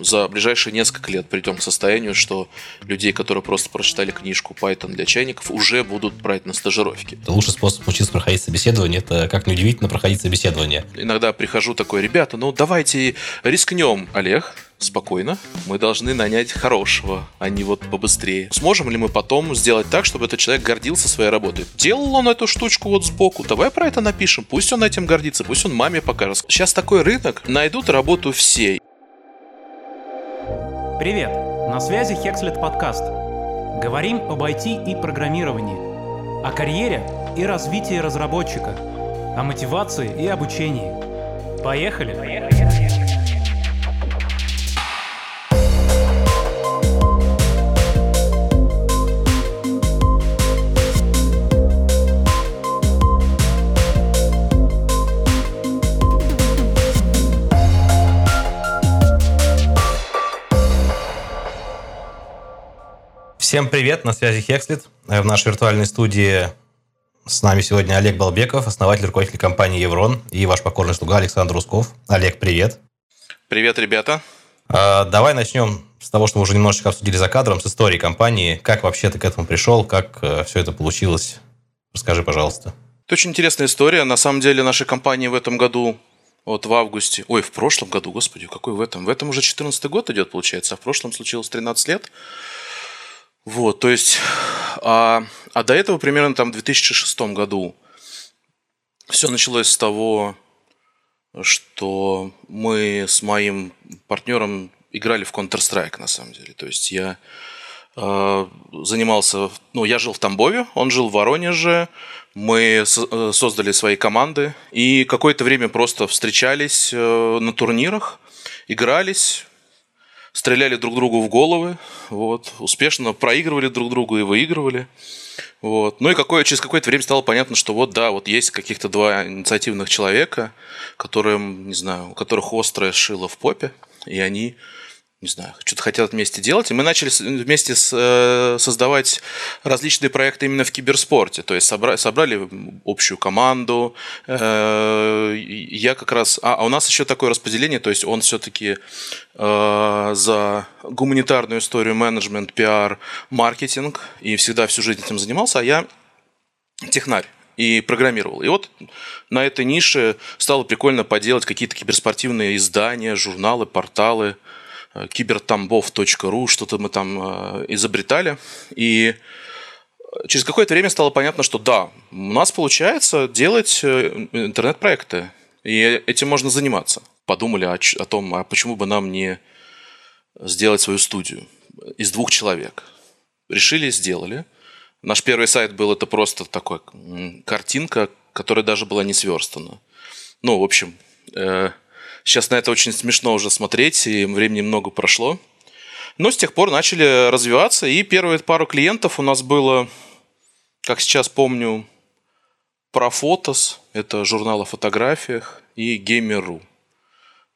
за ближайшие несколько лет придем к состоянию, что людей, которые просто прочитали книжку Python для чайников, уже будут брать на стажировки. Лучший способ учиться проходить собеседование – это, как неудивительно, проходить собеседование. Иногда прихожу такой, ребята, ну давайте рискнем, Олег, спокойно. Мы должны нанять хорошего, а не вот побыстрее. Сможем ли мы потом сделать так, чтобы этот человек гордился своей работой? Делал он эту штучку вот сбоку, давай про это напишем. Пусть он этим гордится, пусть он маме покажет. Сейчас такой рынок, найдут работу все. Привет! На связи Хекслет подкаст. Говорим об IT и программировании, о карьере и развитии разработчика, о мотивации и обучении. Поехали! Поехали! Всем привет, на связи Хекслит. В нашей виртуальной студии с нами сегодня Олег Балбеков, основатель руководитель компании Еврон, и ваш покорный слуга Александр Русков. Олег, привет. Привет, ребята. А, давай начнем с того, что мы уже немножечко обсудили за кадром, с истории компании. Как вообще ты к этому пришел, как э, все это получилось? Расскажи, пожалуйста. Это очень интересная история. На самом деле, нашей компании в этом году вот в августе, ой, в прошлом году, господи, какой в этом? В этом уже 14 год идет, получается, а в прошлом случилось 13 лет. Вот, то есть, а, а до этого примерно там в 2006 году все началось с того, что мы с моим партнером играли в Counter-Strike, на самом деле. То есть я э, занимался, ну, я жил в Тамбове, он жил в Воронеже, мы со- создали свои команды и какое-то время просто встречались э, на турнирах, игрались, стреляли друг другу в головы, вот, успешно проигрывали друг другу и выигрывали. Вот. Ну и какое, через какое-то время стало понятно, что вот да, вот есть каких-то два инициативных человека, которым, не знаю, у которых острое шило в попе, и они не знаю, что-то хотят вместе делать. И мы начали вместе с, э, создавать различные проекты именно в киберспорте. То есть собра, собрали общую команду. Э, я как раз... А, а у нас еще такое распределение, то есть он все-таки э, за гуманитарную историю, менеджмент, пиар, маркетинг, и всегда всю жизнь этим занимался, а я технарь и программировал. И вот на этой нише стало прикольно поделать какие-то киберспортивные издания, журналы, порталы – кибертамбов.ру, что-то мы там э, изобретали. И через какое-то время стало понятно, что да, у нас получается делать э, интернет-проекты, и этим можно заниматься. Подумали о, о том, а почему бы нам не сделать свою студию из двух человек. Решили, сделали. Наш первый сайт был это просто такой картинка, которая даже была не сверстана. Ну, в общем, э, Сейчас на это очень смешно уже смотреть, и времени много прошло. Но с тех пор начали развиваться, и первые пару клиентов у нас было, как сейчас помню, Профотос, это журнал о фотографиях, и Gamer.ru.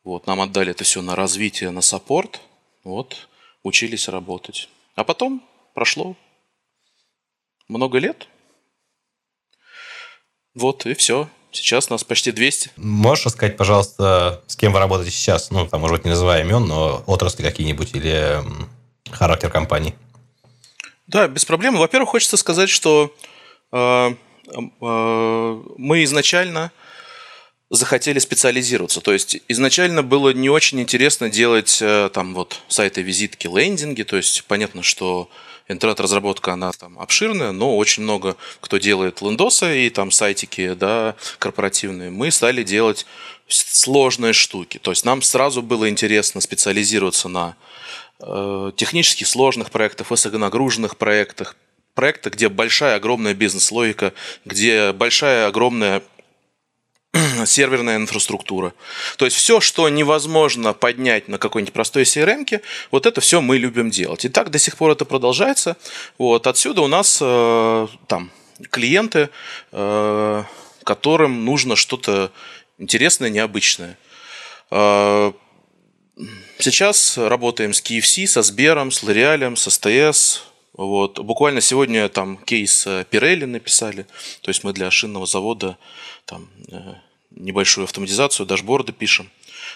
Вот, нам отдали это все на развитие, на саппорт. Вот, учились работать. А потом прошло много лет. Вот, и все. Сейчас нас почти 200. Можешь рассказать, пожалуйста, с кем вы работаете сейчас? Ну, там, может быть, не называя имен, но отрасли какие-нибудь или характер компании? Да, без проблем. Во-первых, хочется сказать, что э, э, мы изначально захотели специализироваться. То есть изначально было не очень интересно делать э, там вот сайты, визитки, лендинги. То есть понятно, что интернет-разработка, она там обширная, но очень много кто делает лендосы и там сайтики, да, корпоративные. Мы стали делать сложные штуки. То есть нам сразу было интересно специализироваться на э, технически сложных проектах, высоконагруженных проектах, проектах, где большая, огромная бизнес-логика, где большая, огромная серверная инфраструктура. То есть все, что невозможно поднять на какой-нибудь простой CRM, вот это все мы любим делать. И так до сих пор это продолжается. Вот отсюда у нас э, там клиенты, э, которым нужно что-то интересное, необычное. Э, сейчас работаем с KFC, со Сбером, с L'Oreal, с СТС, вот. Буквально сегодня там кейс Пирелли написали. То есть мы для шинного завода там, э, небольшую автоматизацию, дашборды пишем.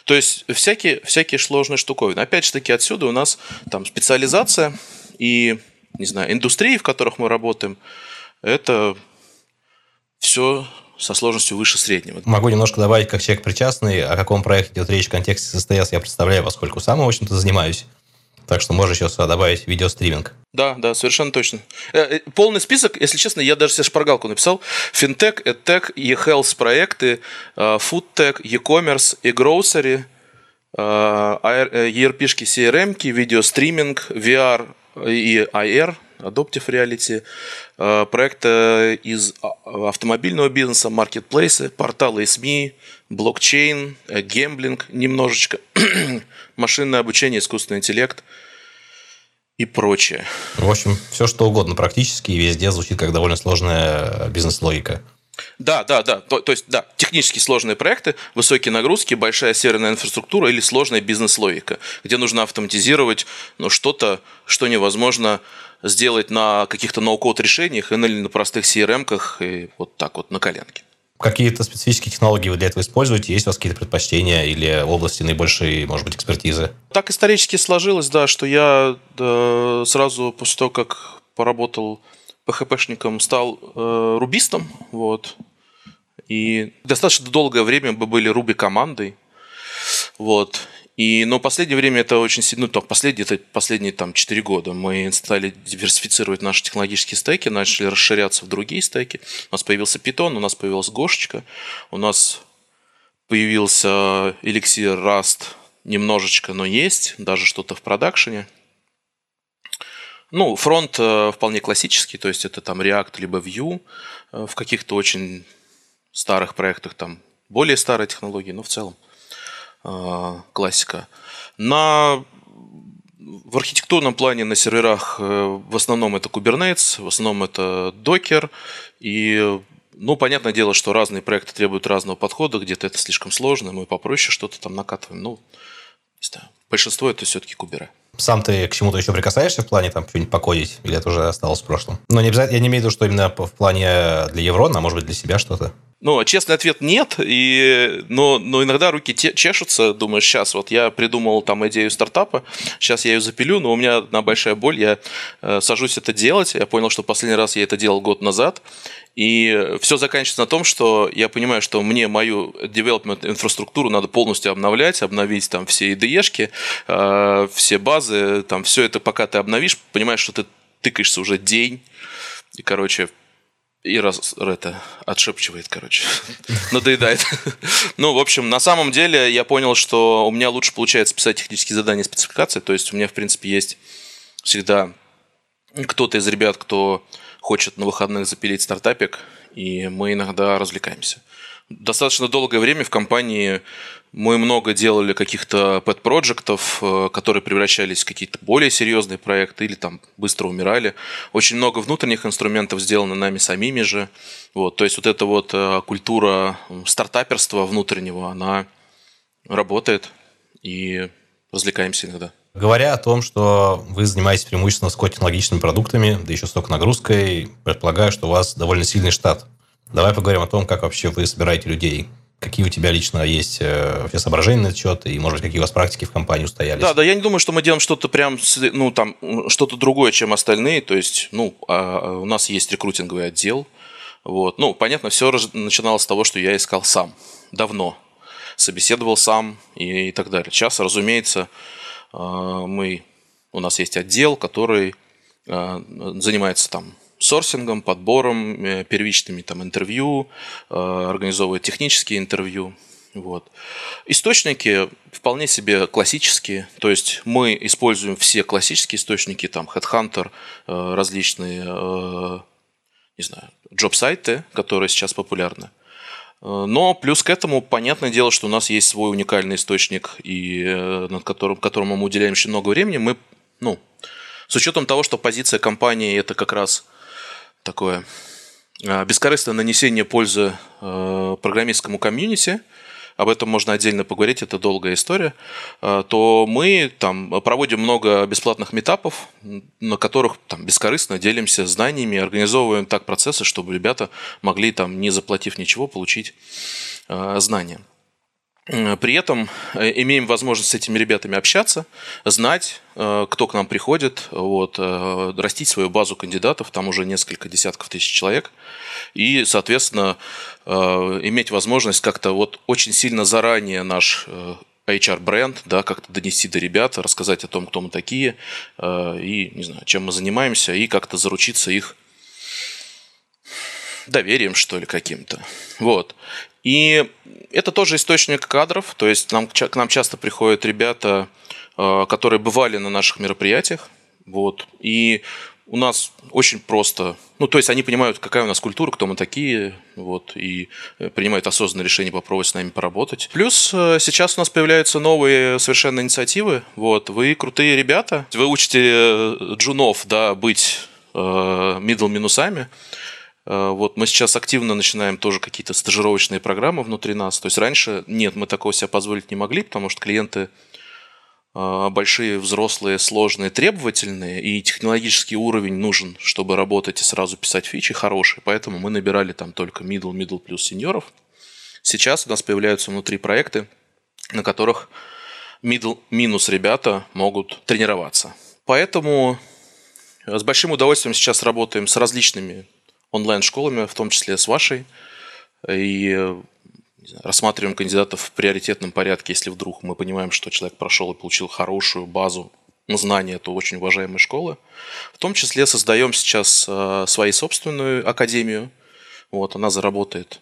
То есть всякие, всякие сложные штуковины. Опять же таки отсюда у нас там специализация и, не знаю, индустрии, в которых мы работаем, это все со сложностью выше среднего. Могу немножко добавить, как человек причастный, о каком проекте идет речь в контексте СТС, я представляю, поскольку сам, в общем-то, занимаюсь. Так что можешь еще сюда добавить видеостриминг. Да, да, совершенно точно. Э, э, полный список, если честно, я даже себе шпаргалку написал. Финтех, EdTech, e-health проекты, foodtech, e-commerce, e-grocery, ERP-шки, CRM-ки, видеостриминг, VR и IR, Adoptive Reality, проекты из а, автомобильного бизнеса, маркетплейсы, порталы и СМИ, блокчейн, гемблинг немножечко, машинное обучение, искусственный интеллект и прочее. В общем, все что угодно практически и везде звучит как довольно сложная бизнес-логика. Да, да, да. То, то есть, да, технически сложные проекты, высокие нагрузки, большая серверная инфраструктура или сложная бизнес-логика, где нужно автоматизировать ну, что-то, что невозможно сделать на каких-то ноу-код решениях или на простых CRM-ках и вот так вот на коленке. Какие-то специфические технологии вы для этого используете? Есть у вас какие-то предпочтения или области наибольшей, может быть, экспертизы? Так исторически сложилось, да, что я да, сразу после того, как поработал PHP-шником, стал э, рубистом, вот, и достаточно долгое время мы были руби командой, вот, и, но в последнее время это очень сильно, ну, так, последние, это последние там 4 года мы стали диверсифицировать наши технологические стеки, начали расширяться в другие стеки. У нас появился Python, у нас появилась Гошечка, у нас появился эликсир Rust немножечко, но есть, даже что-то в продакшене. Ну, фронт э, вполне классический, то есть это там React либо Vue э, в каких-то очень старых проектах, там более старые технологии, но в целом. А, классика. На в архитектурном плане на серверах э, в основном это Kubernetes, в основном это Docker. И, ну, понятное дело, что разные проекты требуют разного подхода, где-то это слишком сложно, мы попроще что-то там накатываем. Ну, не знаю. Большинство это все-таки куберы. Сам ты к чему-то еще прикасаешься в плане там что-нибудь покодить, или это уже осталось в прошлом? Но не обязательно, я не имею в виду, что именно в плане для Еврона, а может быть для себя что-то. Ну, честный ответ нет, и, но, но иногда руки те, чешутся, думаешь, сейчас вот я придумал там идею стартапа, сейчас я ее запилю, но у меня одна большая боль, я э, сажусь это делать, я понял, что последний раз я это делал год назад, и все заканчивается на том, что я понимаю, что мне мою development инфраструктуру надо полностью обновлять, обновить там все IDE-шки, э, все базы, там все это пока ты обновишь, понимаешь, что ты тыкаешься уже день, и, короче, и раз это отшепчивает, короче, надоедает. ну, в общем, на самом деле я понял, что у меня лучше получается писать технические задания спецификации, то есть у меня, в принципе, есть всегда кто-то из ребят, кто хочет на выходных запилить стартапик, и мы иногда развлекаемся. Достаточно долгое время в компании мы много делали каких-то пэт-проектов, э, которые превращались в какие-то более серьезные проекты или там быстро умирали. Очень много внутренних инструментов сделано нами самими же. Вот, то есть вот эта вот э, культура стартаперства внутреннего, она работает и развлекаемся иногда. Говоря о том, что вы занимаетесь преимущественно высокотехнологичными продуктами, да еще столько нагрузкой, предполагаю, что у вас довольно сильный штат. Давай поговорим о том, как вообще вы собираете людей. Какие у тебя лично есть э, соображения на этот счет, и, может быть, какие у вас практики в компании устоялись? Да, да, я не думаю, что мы делаем что-то прям, ну, там, что-то другое, чем остальные. То есть, ну, а, а у нас есть рекрутинговый отдел. Вот. Ну, понятно, все начиналось с того, что я искал сам. Давно. Собеседовал сам и, и так далее. Сейчас, разумеется, а, мы, у нас есть отдел, который занимается там сорсингом, подбором, э, первичными там, интервью, э, организовывает технические интервью. Вот. Источники вполне себе классические, то есть мы используем все классические источники, там Headhunter, э, различные, не знаю, джоб-сайты, которые сейчас популярны. Но плюс к этому, понятное дело, что у нас есть свой уникальный источник, и над которым, которому мы уделяем очень много времени. Мы, ну, с учетом того, что позиция компании это как раз такое а, бескорыстное нанесение пользы э, программистскому комьюнити, об этом можно отдельно поговорить, это долгая история, а, то мы там проводим много бесплатных метапов, на которых там бескорыстно делимся знаниями, организовываем так процессы, чтобы ребята могли там, не заплатив ничего, получить а, знания. При этом э, имеем возможность с этими ребятами общаться, знать, э, кто к нам приходит, вот, э, растить свою базу кандидатов, там уже несколько десятков тысяч человек, и, соответственно, иметь возможность как-то вот очень сильно заранее наш HR-бренд, да, как-то донести до ребят, рассказать о том, кто мы такие, и, не знаю, чем мы занимаемся, и как-то заручиться их доверием, что ли, каким-то. Вот. И это тоже источник кадров, то есть нам, к нам часто приходят ребята, э, которые бывали на наших мероприятиях, вот, и у нас очень просто, ну, то есть они понимают, какая у нас культура, кто мы такие, вот, и э, принимают осознанное решение попробовать с нами поработать. Плюс э, сейчас у нас появляются новые совершенно инициативы, вот, вы крутые ребята, вы учите джунов, да, быть middle минусами, вот мы сейчас активно начинаем тоже какие-то стажировочные программы внутри нас. То есть раньше нет, мы такого себе позволить не могли, потому что клиенты э, большие, взрослые, сложные, требовательные, и технологический уровень нужен, чтобы работать и сразу писать фичи хорошие. Поэтому мы набирали там только middle, middle плюс сеньоров. Сейчас у нас появляются внутри проекты, на которых middle минус ребята могут тренироваться. Поэтому с большим удовольствием сейчас работаем с различными онлайн-школами, в том числе с вашей, и рассматриваем кандидатов в приоритетном порядке, если вдруг мы понимаем, что человек прошел и получил хорошую базу знаний, это очень уважаемые школы. В том числе создаем сейчас э, свою собственную академию. Вот, она заработает,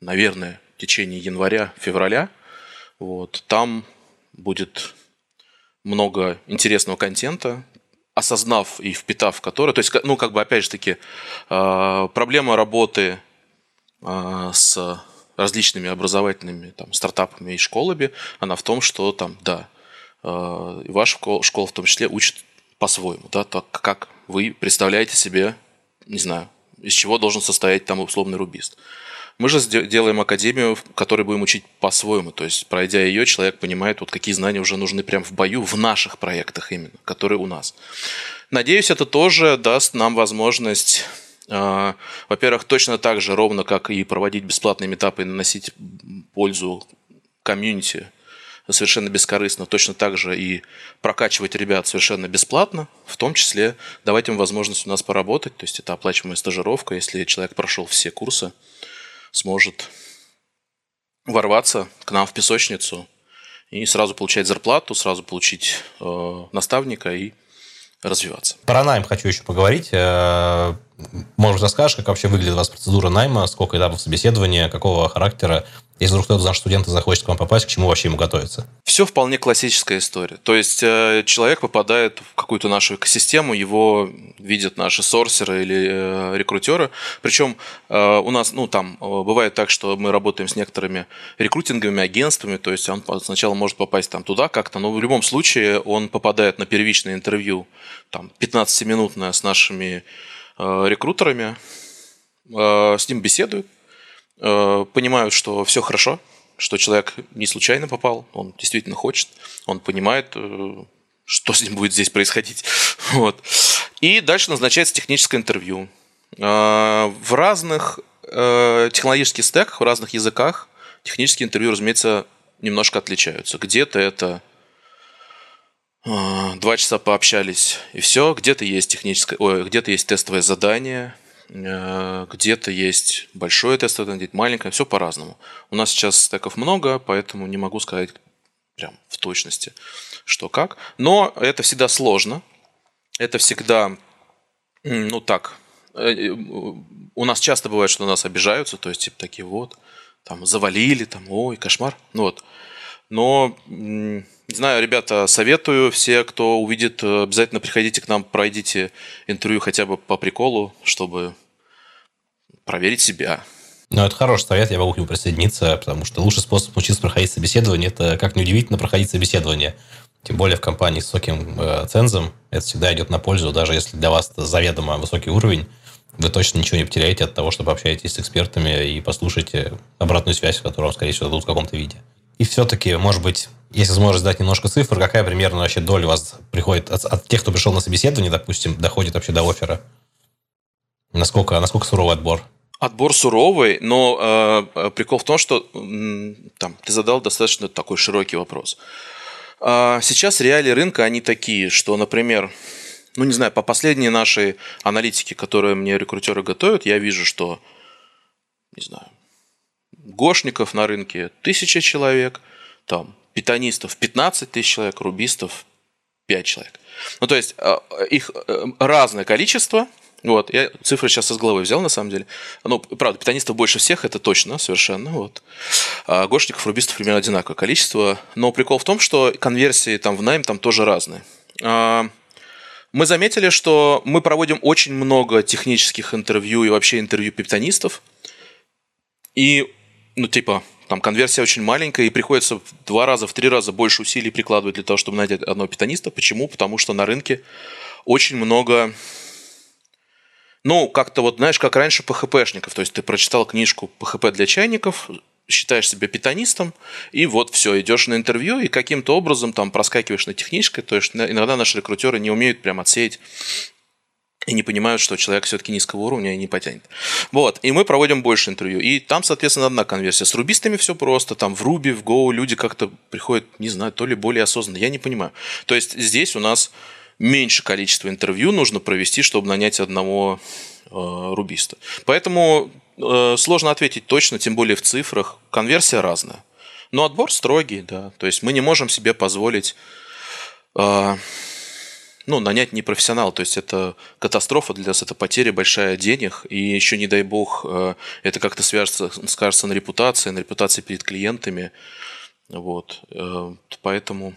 наверное, в течение января-февраля. Вот, там будет много интересного контента, осознав и впитав который, то есть, ну, как бы, опять же таки, а, проблема работы а, с различными образовательными там, стартапами и школами, она в том, что там, да, а, ваша школа в том числе учит по-своему, да, так как вы представляете себе, не знаю, из чего должен состоять там условный рубист. Мы же делаем академию, в которой будем учить по-своему. То есть, пройдя ее, человек понимает, вот какие знания уже нужны прямо в бою, в наших проектах именно, которые у нас. Надеюсь, это тоже даст нам возможность э, во-первых, точно так же, ровно как и проводить бесплатные метапы и наносить пользу комьюнити совершенно бескорыстно, точно так же и прокачивать ребят совершенно бесплатно, в том числе давать им возможность у нас поработать, то есть это оплачиваемая стажировка, если человек прошел все курсы, сможет ворваться к нам в песочницу и сразу получать зарплату, сразу получить э, наставника и развиваться. Про найм хочу еще поговорить. Может, расскажешь, как вообще выглядит у вас процедура найма, сколько этапов собеседования, какого характера если вдруг кто-то из наших студентов захочет к вам попасть, к чему вообще ему готовиться? Все вполне классическая история. То есть э, человек попадает в какую-то нашу экосистему, его видят наши сорсеры или э, рекрутеры. Причем э, у нас, ну там, бывает так, что мы работаем с некоторыми рекрутинговыми агентствами, то есть он сначала может попасть там туда как-то, но в любом случае он попадает на первичное интервью, там, 15-минутное с нашими рекрутерами, с ним беседуют, Э, понимают, что все хорошо, что человек не случайно попал, он действительно хочет, он понимает, э, что с ним будет здесь происходить. Вот. И дальше назначается техническое интервью. Э, в разных технологических стеках, в разных языках технические интервью, разумеется, немножко отличаются. Где-то это два часа пообщались и все, где-то есть техническое, ой, где-то есть тестовое задание, Э, где-то есть большое тестовое, где-то маленькое, все по-разному. У нас сейчас стеков много, поэтому не могу сказать прям в точности, что как. Но это всегда сложно. Это всегда, ну так, э, э, у нас часто бывает, что на нас обижаются, то есть типа такие вот, там завалили, там, ой, кошмар. Ну вот. Но, не знаю, ребята, советую, все, кто увидит, обязательно приходите к нам, пройдите интервью хотя бы по приколу, чтобы проверить себя. Ну, это хороший совет, я могу к нему присоединиться, потому что лучший способ научиться проходить собеседование – это, как неудивительно, проходить собеседование. Тем более в компании с высоким э, цензом это всегда идет на пользу, даже если для вас это заведомо высокий уровень, вы точно ничего не потеряете от того, чтобы общаетесь с экспертами и послушаете обратную связь, которую вам, скорее всего, дадут в каком-то виде. И все-таки, может быть, если сможешь дать немножко цифр, какая примерно вообще доля у вас приходит от, от тех, кто пришел на собеседование, допустим, доходит вообще до оффера? Насколько, насколько суровый отбор? Отбор суровый, но э, прикол в том, что м, там ты задал достаточно такой широкий вопрос. А сейчас реалии рынка, они такие, что, например, ну не знаю, по последней нашей аналитике, которую мне рекрутеры готовят, я вижу, что, не знаю, гошников на рынке тысяча человек, там, питанистов 15 тысяч человек, рубистов 5 человек. Ну, то есть, э, их э, разное количество – вот, я цифры сейчас из головы взял, на самом деле. Ну, правда, питанистов больше всех, это точно, совершенно. Вот. А гошников, рубистов примерно одинаковое количество. Но прикол в том, что конверсии там в найм там тоже разные. А, мы заметили, что мы проводим очень много технических интервью и вообще интервью питанистов. И, ну, типа, там конверсия очень маленькая, и приходится в два раза, в три раза больше усилий прикладывать для того, чтобы найти одного питаниста. Почему? Потому что на рынке очень много ну, как-то вот, знаешь, как раньше ПХПшников. То есть ты прочитал книжку ПХП для чайников, считаешь себя питанистом, и вот все, идешь на интервью, и каким-то образом там проскакиваешь на техническое. То есть иногда наши рекрутеры не умеют прям отсеять и не понимают, что человек все-таки низкого уровня и не потянет. Вот, и мы проводим больше интервью. И там, соответственно, одна конверсия. С рубистами все просто. Там в Руби, в Go люди как-то приходят, не знаю, то ли более осознанно. Я не понимаю. То есть здесь у нас меньше количество интервью нужно провести, чтобы нанять одного э, рубиста. Поэтому э, сложно ответить точно, тем более в цифрах. Конверсия разная. Но отбор строгий, да. То есть мы не можем себе позволить э, ну, нанять непрофессионала. То есть это катастрофа для нас, это потеря большая денег. И еще, не дай бог, э, это как-то свяжется, скажется на репутации, на репутации перед клиентами. Вот. Э, поэтому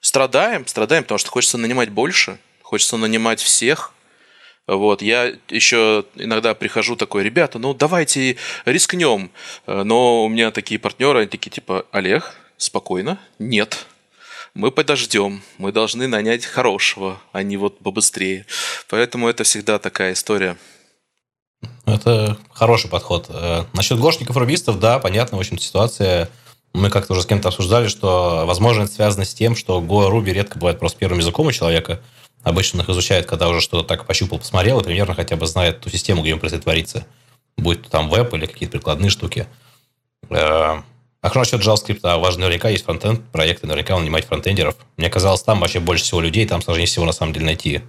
страдаем, страдаем, потому что хочется нанимать больше, хочется нанимать всех. Вот, я еще иногда прихожу такой, ребята, ну давайте рискнем. Но у меня такие партнеры, они такие типа, Олег, спокойно, нет, мы подождем, мы должны нанять хорошего, а не вот побыстрее. Поэтому это всегда такая история. Это хороший подход. Э, Насчет гошников-рубистов, да, понятно, в общем ситуация мы как-то уже с кем-то обсуждали, что, возможно, это связано с тем, что Go Ruby редко бывает просто первым языком у человека. Обычно их изучают, когда уже что-то так пощупал, посмотрел, и примерно хотя бы знает ту систему, где им предстоит твориться. Будь то там веб или какие-то прикладные штуки. А что насчет JavaScript? А у вас наверняка есть фронтенд проекты, наверняка он нанимает фронтендеров. Мне казалось, там вообще больше всего людей, там сложнее всего на самом деле найти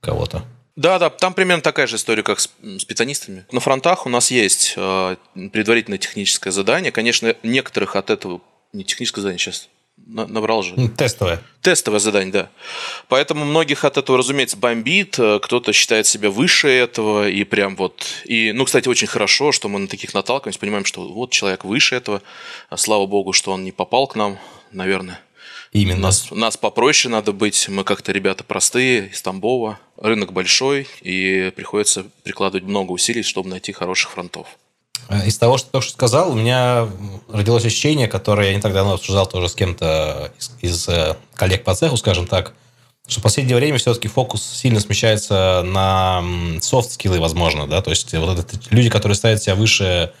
кого-то. Да, да, там примерно такая же история, как с, с питанистами. На фронтах у нас есть э, предварительное техническое задание. Конечно, некоторых от этого не техническое задание сейчас набрал же. Тестовое. Тестовое задание, да. Поэтому многих от этого, разумеется, бомбит. Э, кто-то считает себя выше этого. И прям вот... И, ну, кстати, очень хорошо, что мы на таких наталкиваемся, понимаем, что вот человек выше этого. Слава богу, что он не попал к нам, наверное. Именно. Нас, нас попроще надо быть. Мы как-то ребята простые, из Тамбова. Рынок большой, и приходится прикладывать много усилий, чтобы найти хороших фронтов. Э, из того, что только что сказал, у меня родилось ощущение, которое я не так давно обсуждал тоже с кем-то из, из э, коллег по цеху, скажем так, что в последнее время все-таки фокус сильно смещается на софт-скиллы, возможно, да, то есть вот это люди, которые ставят себя выше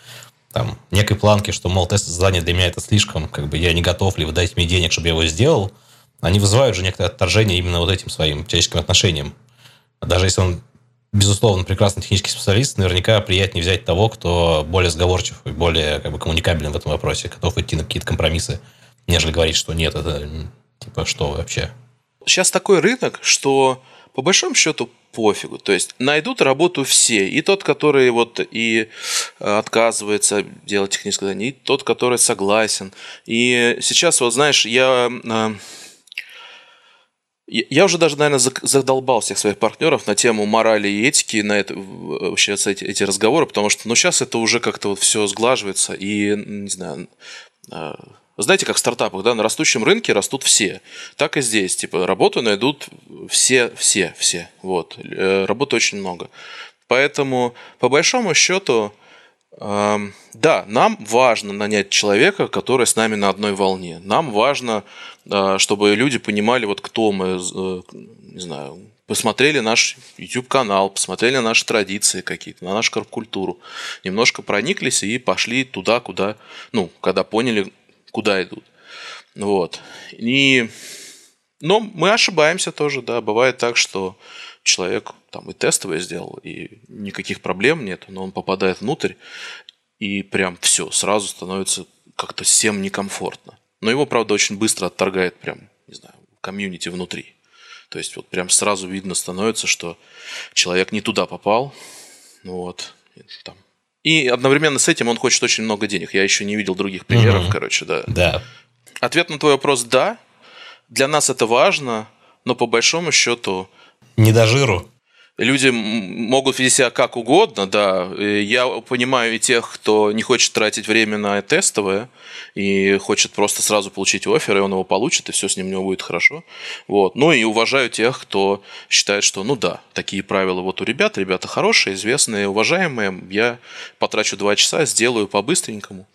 там, некой планки, что, мол, тест задание для меня это слишком, как бы я не готов, ли вы дайте мне денег, чтобы я его сделал, они вызывают же некоторое отторжение именно вот этим своим человеческим отношением. Даже если он, безусловно, прекрасный технический специалист, наверняка приятнее взять того, кто более сговорчив и более как бы, коммуникабелен в этом вопросе, готов идти на какие-то компромиссы, нежели говорить, что нет, это типа что вообще. Сейчас такой рынок, что по большому счету пофигу. То есть найдут работу все. И тот, который вот и э, отказывается делать техническое задание, и тот, который согласен. И сейчас, вот знаешь, я э, я уже даже, наверное, задолбал всех своих партнеров на тему морали и этики, на это, вообще эти, эти разговоры, потому что, ну, сейчас это уже как-то вот все сглаживается, и, не знаю, э, знаете, как в стартапах, да, на растущем рынке растут все. Так и здесь, типа, работу найдут все, все, все. Вот. Э, работы очень много. Поэтому, по большому счету, да, нам важно нанять человека, который с нами на одной волне. Нам важно, э, чтобы люди понимали, вот кто мы, э, не знаю, посмотрели наш YouTube-канал, посмотрели наши традиции какие-то, на нашу культуру, немножко прониклись и пошли туда, куда, ну, когда поняли, куда идут. Вот. И... Но мы ошибаемся тоже, да. Бывает так, что человек там и тестовое сделал, и никаких проблем нет, но он попадает внутрь, и прям все, сразу становится как-то всем некомфортно. Но его, правда, очень быстро отторгает прям, не знаю, комьюнити внутри. То есть вот прям сразу видно становится, что человек не туда попал. Вот. Там. И одновременно с этим он хочет очень много денег. Я еще не видел других примеров, угу. короче, да. Да. Ответ на твой вопрос – да. Для нас это важно, но по большому счету... Не до жиру. Люди могут вести себя как угодно, да. Я понимаю и тех, кто не хочет тратить время на тестовое и хочет просто сразу получить офер, и он его получит, и все с ним у него будет хорошо. Вот. Ну и уважаю тех, кто считает, что ну да, такие правила вот у ребят, ребята хорошие, известные, уважаемые, я потрачу два часа, сделаю по-быстренькому.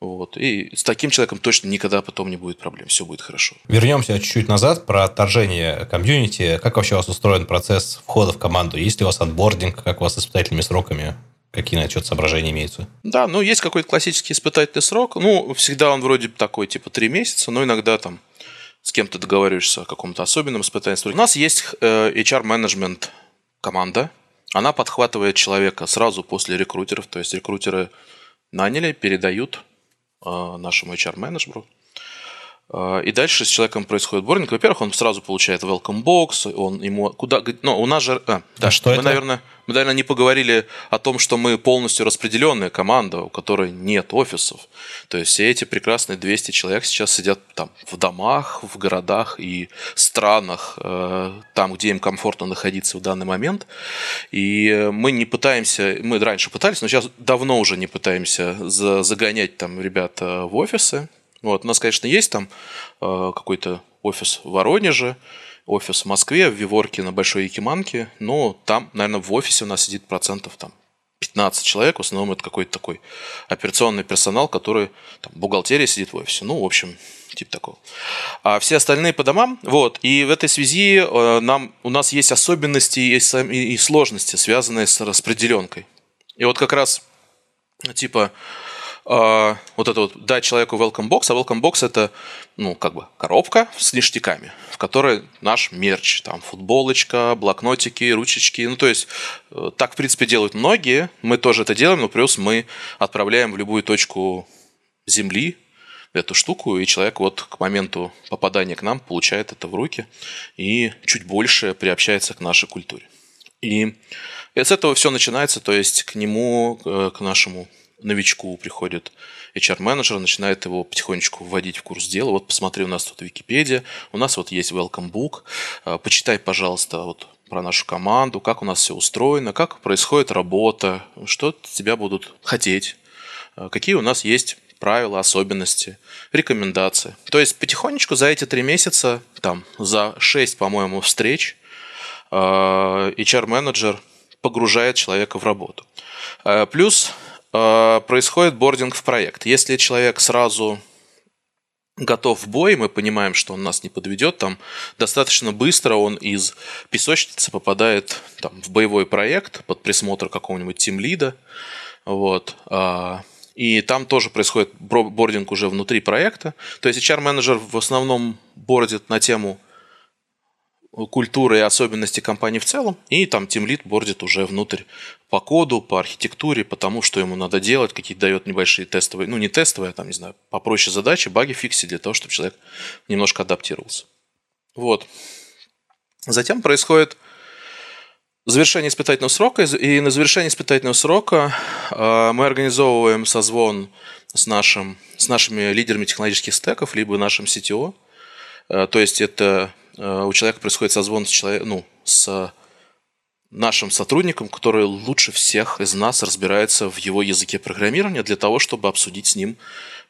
Вот. И с таким человеком точно никогда потом не будет проблем, все будет хорошо. Вернемся чуть-чуть назад про отторжение комьюнити. Как вообще у вас устроен процесс входа в команду? Есть ли у вас отбординг, как у вас с испытательными сроками? Какие на счет соображения имеются? Да, ну есть какой-то классический испытательный срок. Ну, всегда он вроде такой, типа, три месяца, но иногда там с кем-то договариваешься о каком-то особенном испытательном сроке. У нас есть э, HR-менеджмент команда. Она подхватывает человека сразу после рекрутеров. То есть рекрутеры наняли, передают нашему HR-менеджеру. А, и дальше с человеком происходит борнинг. Во-первых, он сразу получает welcome box, он ему куда... Ну, у нас же... А, да, а что мы, это? Наверное, мы, наверное, не поговорили о том, что мы полностью распределенная команда, у которой нет офисов. То есть все эти прекрасные 200 человек сейчас сидят там в домах, в городах и странах, э, там, где им комфортно находиться в данный момент. И мы не пытаемся... Мы раньше пытались, но сейчас давно уже не пытаемся загонять там ребят в офисы вот, у нас, конечно, есть там э, какой-то офис в Воронеже, офис в Москве, в Виворке на Большой Якиманке, но там, наверное, в офисе у нас сидит процентов там 15 человек, в основном это какой-то такой операционный персонал, который, там, бухгалтерия сидит в офисе, ну, в общем, типа такого. А все остальные по домам, вот, и в этой связи э, нам, у нас есть особенности и, и, и сложности, связанные с распределенкой. И вот как раз, типа, вот это вот дать человеку welcome box, а welcome box это, ну, как бы коробка с ништяками, в которой наш мерч, там, футболочка, блокнотики, ручечки, ну, то есть э, так, в принципе, делают многие, мы тоже это делаем, но плюс мы отправляем в любую точку земли эту штуку, и человек вот к моменту попадания к нам получает это в руки и чуть больше приобщается к нашей культуре. И с этого все начинается, то есть к нему, э, к нашему новичку приходит HR-менеджер, начинает его потихонечку вводить в курс дела. Вот посмотри, у нас тут Википедия, у нас вот есть welcome book, а, почитай, пожалуйста, вот про нашу команду, как у нас все устроено, как происходит работа, что тебя будут хотеть, а, какие у нас есть правила, особенности, рекомендации. То есть потихонечку за эти три месяца, там, за шесть, по-моему, встреч, а, HR-менеджер погружает человека в работу. Плюс происходит бординг в проект. Если человек сразу готов в бой, мы понимаем, что он нас не подведет, там достаточно быстро он из песочницы попадает там, в боевой проект под присмотр какого-нибудь тимлида, вот, а, и там тоже происходит бординг уже внутри проекта. То есть HR-менеджер в основном бордит на тему культуры и особенности компании в целом, и там тимлит бордит уже внутрь по коду, по архитектуре, по тому, что ему надо делать, какие дает небольшие тестовые, ну не тестовые, а там, не знаю, попроще задачи, баги фиксить для того, чтобы человек немножко адаптировался. Вот. Затем происходит завершение испытательного срока, и на завершение испытательного срока э, мы организовываем созвон с, нашим, с нашими лидерами технологических стеков, либо нашим CTO. Э, то есть это у человека происходит созвон с, человек, ну, с нашим сотрудником, который лучше всех из нас разбирается в его языке программирования для того, чтобы обсудить с ним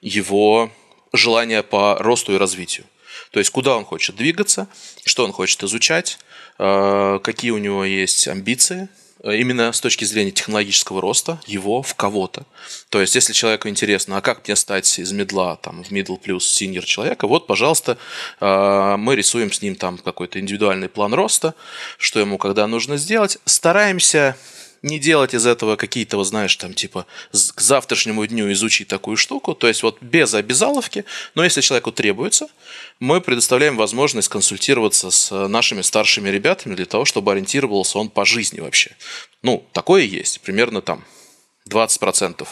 его желание по росту и развитию. То есть куда он хочет двигаться, что он хочет изучать, э, какие у него есть амбиции – Э, именно с точки зрения технологического роста его в кого-то. То есть, если человеку интересно, а как мне стать из медла там, в middle плюс senior человека, вот, пожалуйста, э, мы рисуем с ним там какой-то индивидуальный план роста, что ему когда нужно сделать. Стараемся не делать из этого какие-то, вот знаешь, там типа к завтрашнему дню изучить такую штуку, то есть вот без обязаловки, но если человеку требуется, мы предоставляем возможность консультироваться с нашими старшими ребятами для того, чтобы ориентировался он по жизни вообще. Ну, такое есть, примерно там 20%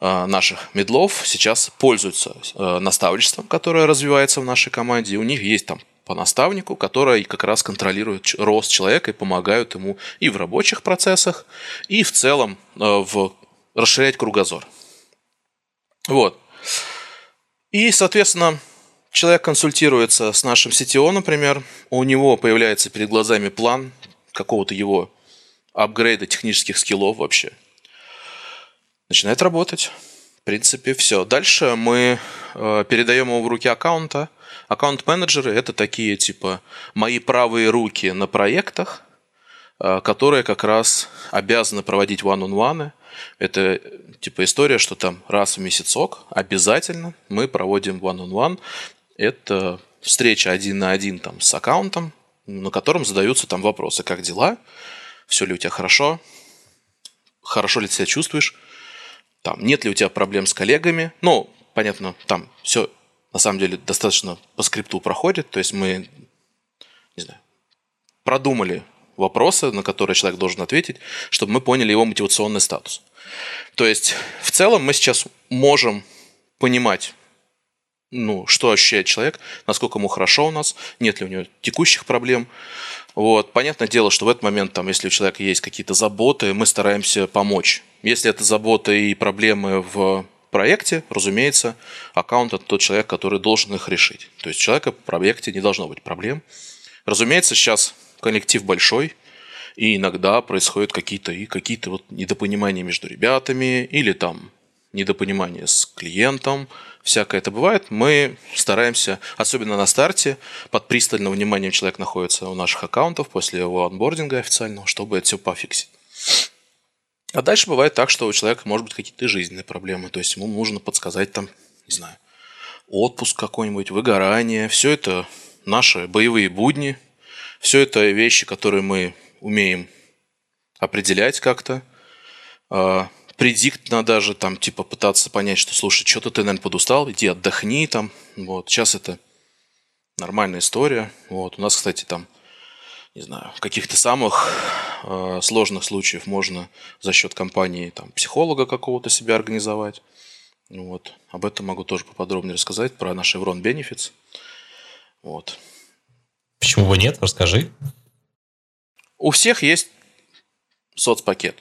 а, наших медлов сейчас пользуются э, наставничеством, которое развивается в нашей команде, и у них есть там по наставнику, который как раз контролирует рост человека и помогают ему и в рабочих процессах, и в целом э, в расширять кругозор. Вот. И, соответственно, человек консультируется с нашим CTO, например, у него появляется перед глазами план какого-то его апгрейда технических скиллов вообще. Начинает работать. В принципе, все. Дальше мы э, передаем его в руки аккаунта – Аккаунт-менеджеры – это такие, типа, мои правые руки на проектах, а, которые как раз обязаны проводить one-on-one. Это типа история, что там раз в месяцок обязательно мы проводим one-on-one. Это встреча один на один там с аккаунтом, на котором задаются там вопросы, как дела, все ли у тебя хорошо, хорошо ли ты себя чувствуешь, там, нет ли у тебя проблем с коллегами. Ну, понятно, там все на самом деле достаточно по скрипту проходит. То есть мы, не знаю, продумали вопросы, на которые человек должен ответить, чтобы мы поняли его мотивационный статус. То есть в целом мы сейчас можем понимать, ну, что ощущает человек, насколько ему хорошо у нас, нет ли у него текущих проблем. Вот. Понятное дело, что в этот момент, там, если у человека есть какие-то заботы, мы стараемся помочь. Если это заботы и проблемы в проекте, разумеется, аккаунт – это тот человек, который должен их решить. То есть человека в проекте не должно быть проблем. Разумеется, сейчас коллектив большой, и иногда происходят какие-то и какие-то вот недопонимания между ребятами или там недопонимание с клиентом, всякое это бывает. Мы стараемся, особенно на старте, под пристальным вниманием человек находится у наших аккаунтов после его анбординга официального, чтобы это все пофиксить. А дальше бывает так, что у человека может быть какие-то жизненные проблемы. То есть ему нужно подсказать там, не знаю, отпуск какой-нибудь, выгорание. Все это наши боевые будни. Все это вещи, которые мы умеем определять как-то. А, предиктно даже там типа пытаться понять, что слушай, что-то ты, наверное, подустал, иди отдохни там. Вот. Сейчас это нормальная история. Вот. У нас, кстати, там не знаю, в каких-то самых э, сложных случаях можно за счет компании там, психолога какого-то себя организовать. Вот. Об этом могу тоже поподробнее рассказать, про наш Evron Benefits. Вот. Почему бы нет? Расскажи. У всех есть соцпакет.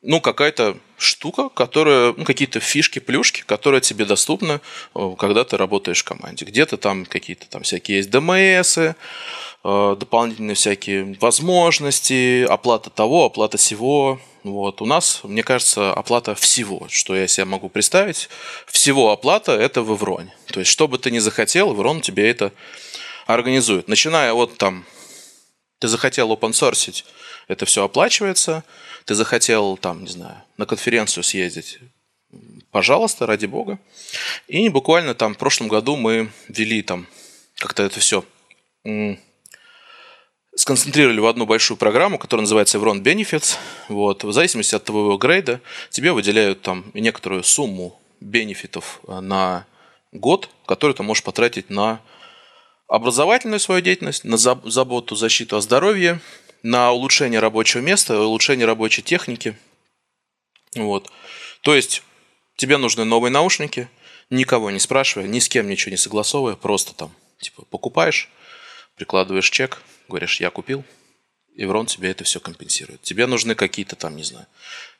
Ну, какая-то штука, которая, ну, какие-то фишки, плюшки, которые тебе доступны, э, когда ты работаешь в команде. Где-то там какие-то там всякие есть ДМСы, дополнительные всякие возможности, оплата того, оплата всего. Вот. У нас, мне кажется, оплата всего, что я себе могу представить. Всего оплата – это в Евроне. То есть, что бы ты ни захотел, Еврон тебе это организует. Начиная вот там, ты захотел open source, это все оплачивается. Ты захотел там, не знаю, на конференцию съездить, пожалуйста, ради бога. И буквально там в прошлом году мы ввели там как-то это все сконцентрировали в одну большую программу, которая называется Evron Benefits. Вот. В зависимости от твоего грейда тебе выделяют там некоторую сумму бенефитов э, на год, которую ты можешь потратить на образовательную свою деятельность, на заботу, защиту о здоровье, на улучшение рабочего места, улучшение рабочей техники. Вот. То есть тебе нужны новые наушники, никого не спрашивая, ни с кем ничего не согласовывая, просто там типа покупаешь, прикладываешь чек, говоришь, я купил, Еврон тебе это все компенсирует. Тебе нужны какие-то там, не знаю,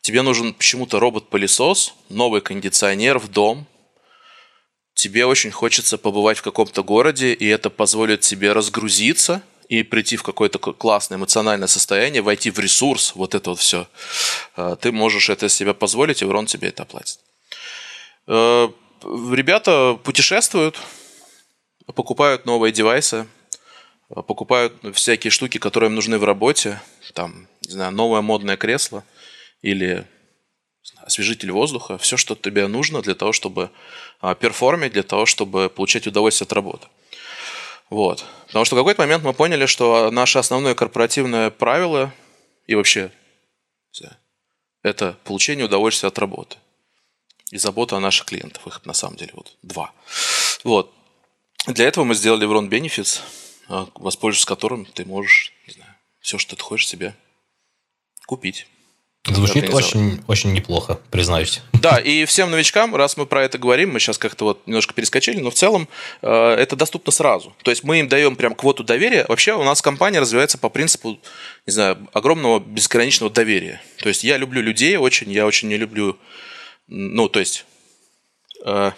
тебе нужен почему-то робот-пылесос, новый кондиционер в дом, тебе очень хочется побывать в каком-то городе, и это позволит тебе разгрузиться и прийти в какое-то классное эмоциональное состояние, войти в ресурс, вот это вот все. А, ты можешь это себе позволить, и Еврон тебе это оплатит. Э, ребята путешествуют, покупают новые девайсы, покупают всякие штуки, которые им нужны в работе, там, не знаю, новое модное кресло или освежитель воздуха, все, что тебе нужно для того, чтобы а, перформить, для того, чтобы получать удовольствие от работы. Вот. Потому что в какой-то момент мы поняли, что наше основное корпоративное правило и вообще это получение удовольствия от работы и забота о наших клиентах. Их на самом деле вот два. Вот. Для этого мы сделали Evron Benefits, а, воспользовавшись которым ты можешь, не знаю, все, что ты хочешь себе купить. Звучит очень, очень неплохо, признаюсь. Да, и всем новичкам, раз мы про это говорим, мы сейчас как-то вот немножко перескочили, но в целом э, это доступно сразу. То есть мы им даем прям квоту доверия. Вообще у нас компания развивается по принципу, не знаю, огромного безграничного доверия. То есть я люблю людей очень, я очень не люблю, ну, то есть... Э,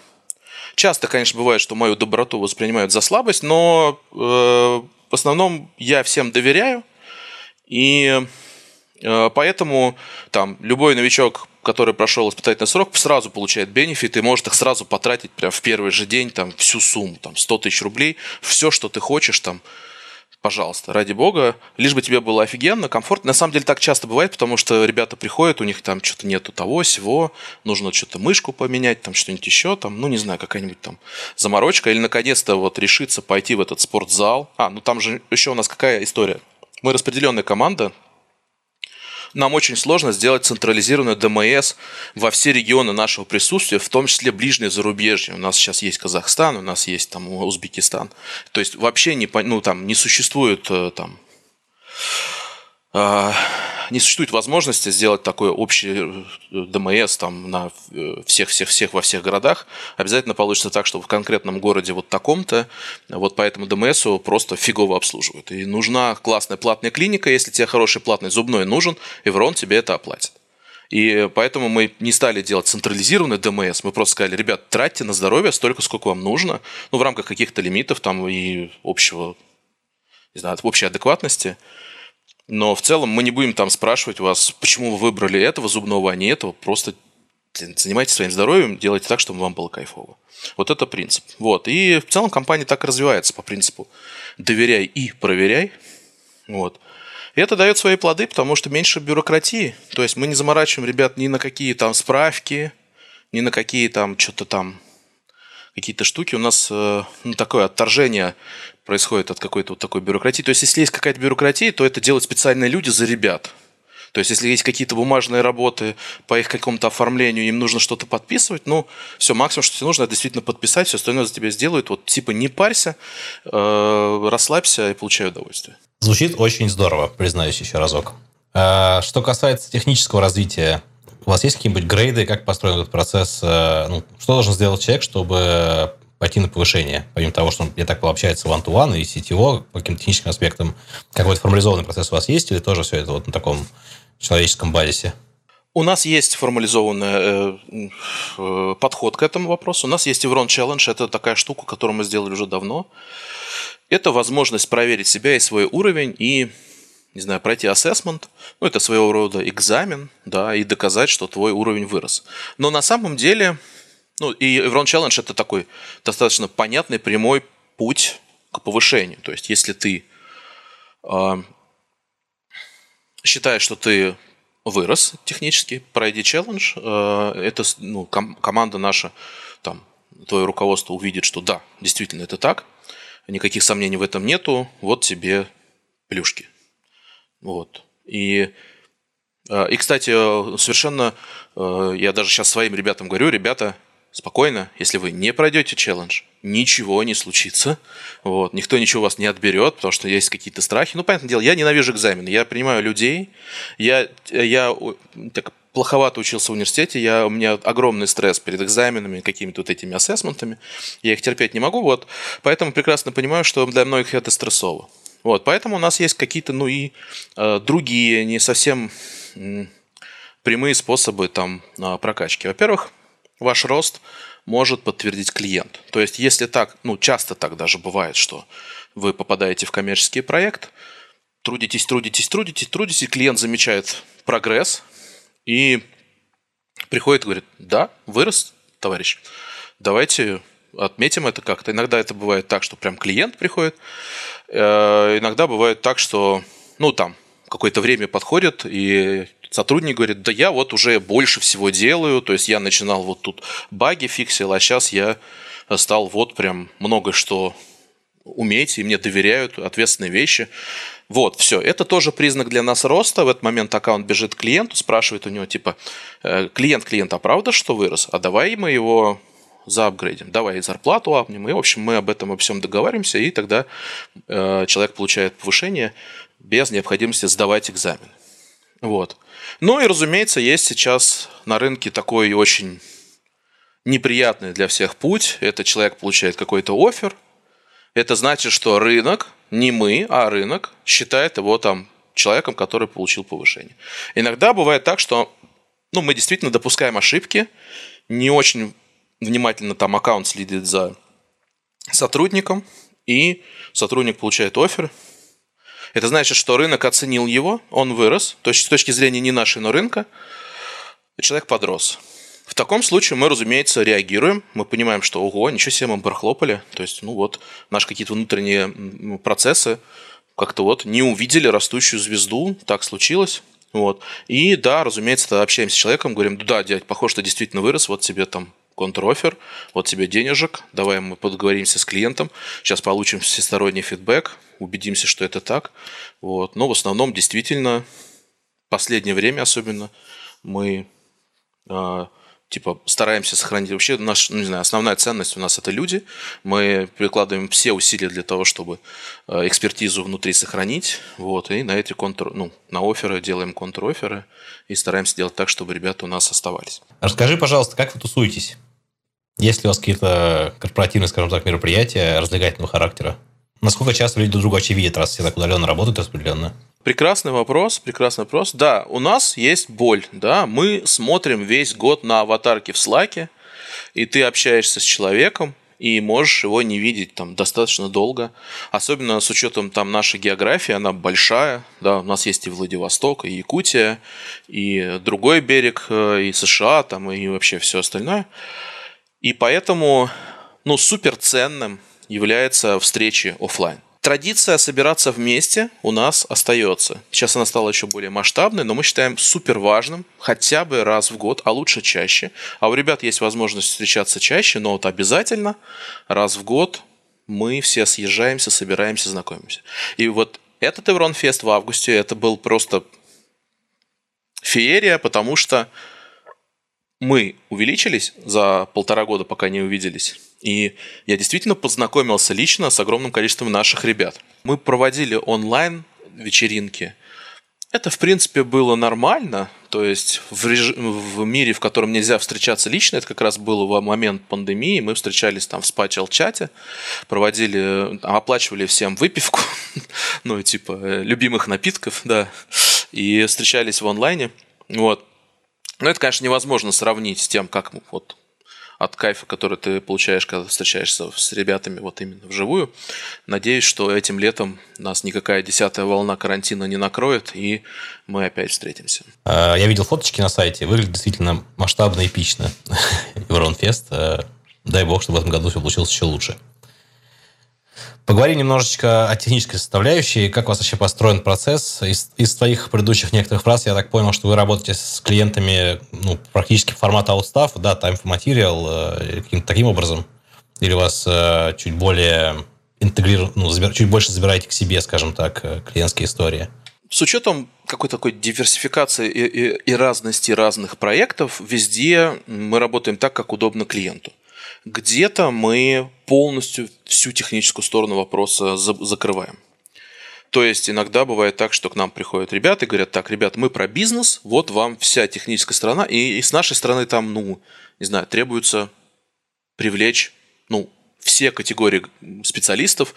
часто, конечно, бывает, что мою доброту воспринимают за слабость, но э, в основном я всем доверяю, и Э, поэтому там любой новичок, который прошел испытательный срок, сразу получает бенефиты и может их сразу потратить прямо в первый же день там всю сумму, там 100 тысяч рублей, все, что ты хочешь там, пожалуйста, ради бога, лишь бы тебе было офигенно, комфортно. На самом деле так часто бывает, потому что ребята приходят, у них там что-то нету того, всего, нужно что-то мышку поменять, там что-нибудь еще, там, ну не знаю, какая-нибудь там заморочка, или наконец-то вот решиться пойти в этот спортзал. А, ну там же еще у нас какая история? Мы распределенная команда, нам очень сложно сделать централизированную ДМС во все регионы нашего присутствия, в том числе ближнее зарубежье. У нас сейчас есть Казахстан, у нас есть там Узбекистан. То есть вообще не, ну, там, не существует э, там, не существует возможности сделать такой общий э, ДМС там на всех-всех-всех э, во всех городах. Обязательно получится так, что в конкретном городе вот таком-то, вот по этому ДМСу просто фигово обслуживают. И нужна классная платная клиника, если тебе хороший платный зубной нужен, Эврон тебе это оплатит. И поэтому мы не стали делать централизированный ДМС. Мы просто сказали, ребят, тратьте на здоровье столько, сколько вам нужно, ну, в рамках каких-то лимитов там и общего, не знаю, общей адекватности. Но в целом мы не будем там спрашивать вас, почему вы выбрали этого зубного, а не этого. Просто занимайтесь своим здоровьем, делайте так, чтобы вам было кайфово. Вот это принцип. Вот. И в целом компания так и развивается по принципу доверяй и проверяй. Вот. И это дает свои плоды, потому что меньше бюрократии. То есть мы не заморачиваем ребят ни на какие там справки, ни на какие там что-то там какие-то штуки. У нас э, ну, такое отторжение происходит от какой-то вот такой бюрократии. То есть, если есть какая-то бюрократия, то это делают специальные люди за ребят. То есть, если есть какие-то бумажные работы по их какому-то оформлению, им нужно что-то подписывать, ну, все, максимум, что тебе нужно, это действительно подписать, все остальное за тебя сделают. Вот, типа, не парься, э, расслабься и получай удовольствие. Звучит очень здорово, признаюсь еще разок. А, что касается технического развития, у вас есть какие-нибудь грейды, как построен этот процесс? Э, ну, что должен сделать человек, чтобы пойти на повышение, помимо того, что он, я так понял, общается one-to-one и сетево по каким-то техническим аспектам. Какой-то формализованный процесс у вас есть или тоже все это вот на таком человеческом базисе? У нас есть формализованный э, э, подход к этому вопросу. У нас есть Evron Challenge. Это такая штука, которую мы сделали уже давно. Это возможность проверить себя и свой уровень и не знаю, пройти ассессмент, ну, это своего рода экзамен, да, и доказать, что твой уровень вырос. Но на самом деле ну, и Evron Challenge это такой достаточно понятный, прямой путь к повышению. То есть, если ты э, считаешь, что ты вырос технически, пройди челлендж, э, это ну, ком- команда наша, там, твое руководство увидит, что да, действительно это так, никаких сомнений в этом нету, вот тебе плюшки. Вот. И, э, и кстати, совершенно, э, я даже сейчас своим ребятам говорю, ребята, спокойно, если вы не пройдете челлендж, ничего не случится. Вот. Никто ничего у вас не отберет, потому что есть какие-то страхи. Ну, понятное дело, я ненавижу экзамены. Я принимаю людей. Я, я так плоховато учился в университете, я, у меня огромный стресс перед экзаменами, какими-то вот этими ассессментами. Я их терпеть не могу, вот. Поэтому прекрасно понимаю, что для многих это стрессово. Вот, поэтому у нас есть какие-то, ну и э, другие, не совсем прямые способы там э, прокачки. Во-первых, ваш рост может подтвердить клиент. То есть, если так, ну, часто так даже бывает, что вы попадаете в коммерческий проект, трудитесь, трудитесь, трудитесь, трудитесь, клиент замечает прогресс и приходит и говорит, да, вырос, товарищ, давайте отметим это как-то. Иногда это бывает так, что прям клиент приходит, э, иногда бывает так, что, ну, там, какое-то время подходит, и сотрудник говорит, да я вот уже больше всего делаю, то есть я начинал вот тут баги фиксил, а сейчас я стал вот прям много что уметь, и мне доверяют ответственные вещи. Вот, все. Это тоже признак для нас роста. В этот момент аккаунт бежит к клиенту, спрашивает у него, типа, «Э, клиент, клиент, а правда, что вырос? А давай мы его заапгрейдим, давай зарплату апнем. И, в общем, мы об этом обо всем договариваемся, и тогда э, человек получает повышение без необходимости сдавать экзамен. Вот. Ну и, разумеется, есть сейчас на рынке такой очень неприятный для всех путь. Это человек получает какой-то офер. Это значит, что рынок не мы, а рынок считает его там человеком, который получил повышение. Иногда бывает так, что ну, мы действительно допускаем ошибки, не очень внимательно там аккаунт следит за сотрудником, и сотрудник получает офер. Это значит, что рынок оценил его, он вырос, то есть с точки зрения не нашей, но рынка, человек подрос. В таком случае мы, разумеется, реагируем. Мы понимаем, что ого, ничего себе, мы прохлопали. То есть, ну вот, наши какие-то внутренние процессы как-то вот не увидели растущую звезду, так случилось. Вот. И да, разумеется, общаемся с человеком, говорим, да, дядь, похоже, что действительно вырос, вот тебе там контрофер, вот тебе денежек, давай мы подговоримся с клиентом, сейчас получим всесторонний фидбэк, убедимся, что это так. Вот. Но в основном действительно, последнее время особенно, мы а, типа стараемся сохранить вообще наш, ну, не знаю, основная ценность у нас это люди. Мы прикладываем все усилия для того, чтобы э, экспертизу внутри сохранить. Вот, и на эти контур, ну, на оферы делаем контр-оферы и стараемся делать так, чтобы ребята у нас оставались. Расскажи, пожалуйста, как вы тусуетесь? Есть ли у вас какие-то корпоративные, скажем так, мероприятия развлекательного характера? Насколько часто люди друг друга вообще видят, раз все так удаленно работают распределенно? Прекрасный вопрос, прекрасный вопрос. Да, у нас есть боль, да, мы смотрим весь год на аватарки в Слаке, и ты общаешься с человеком, и можешь его не видеть там достаточно долго. Особенно с учетом там нашей географии, она большая. Да, у нас есть и Владивосток, и Якутия, и другой берег, э, и США, там, и вообще все остальное. И поэтому, ну, супер ценным является встречи офлайн. Традиция собираться вместе у нас остается. Сейчас она стала еще более масштабной, но мы считаем супер важным хотя бы раз в год, а лучше чаще. А у ребят есть возможность встречаться чаще, но вот обязательно раз в год мы все съезжаемся, собираемся, знакомимся. И вот этот Евронфест в августе, это был просто феерия, потому что мы увеличились за полтора года, пока не увиделись. И я действительно познакомился лично с огромным количеством наших ребят. Мы проводили онлайн вечеринки. Это, в принципе, было нормально. То есть в, реж... в мире, в котором нельзя встречаться лично, это как раз было в момент пандемии. Мы встречались там в спачел-чате, проводили, оплачивали всем выпивку, ну, типа, э, любимых напитков, да, и встречались в онлайне. Вот. Но это, конечно, невозможно сравнить с тем, как вот от кайфа, который ты получаешь, когда встречаешься с ребятами вот именно вживую. Надеюсь, что этим летом нас никакая десятая волна карантина не накроет, и мы опять встретимся. А, я видел фоточки на сайте, выглядит действительно масштабно, эпично. Евронфест. А, дай бог, чтобы в этом году все получилось еще лучше. Поговорим немножечко о технической составляющей. Как у вас вообще построен процесс? Из, из твоих предыдущих некоторых фраз я так понял, что вы работаете с клиентами ну, практически формата outstaff, да, time for material, э, каким-то таким образом? Или у вас э, чуть более интегрирован, ну, забир, чуть больше забираете к себе, скажем так, э, клиентские истории? С учетом какой-то такой диверсификации и, и, и разности разных проектов, везде мы работаем так, как удобно клиенту. Где-то мы полностью всю техническую сторону вопроса за- закрываем. То есть иногда бывает так, что к нам приходят ребята и говорят, так, ребят, мы про бизнес, вот вам вся техническая сторона, и, и с нашей стороны там, ну, не знаю, требуется привлечь, ну, все категории специалистов,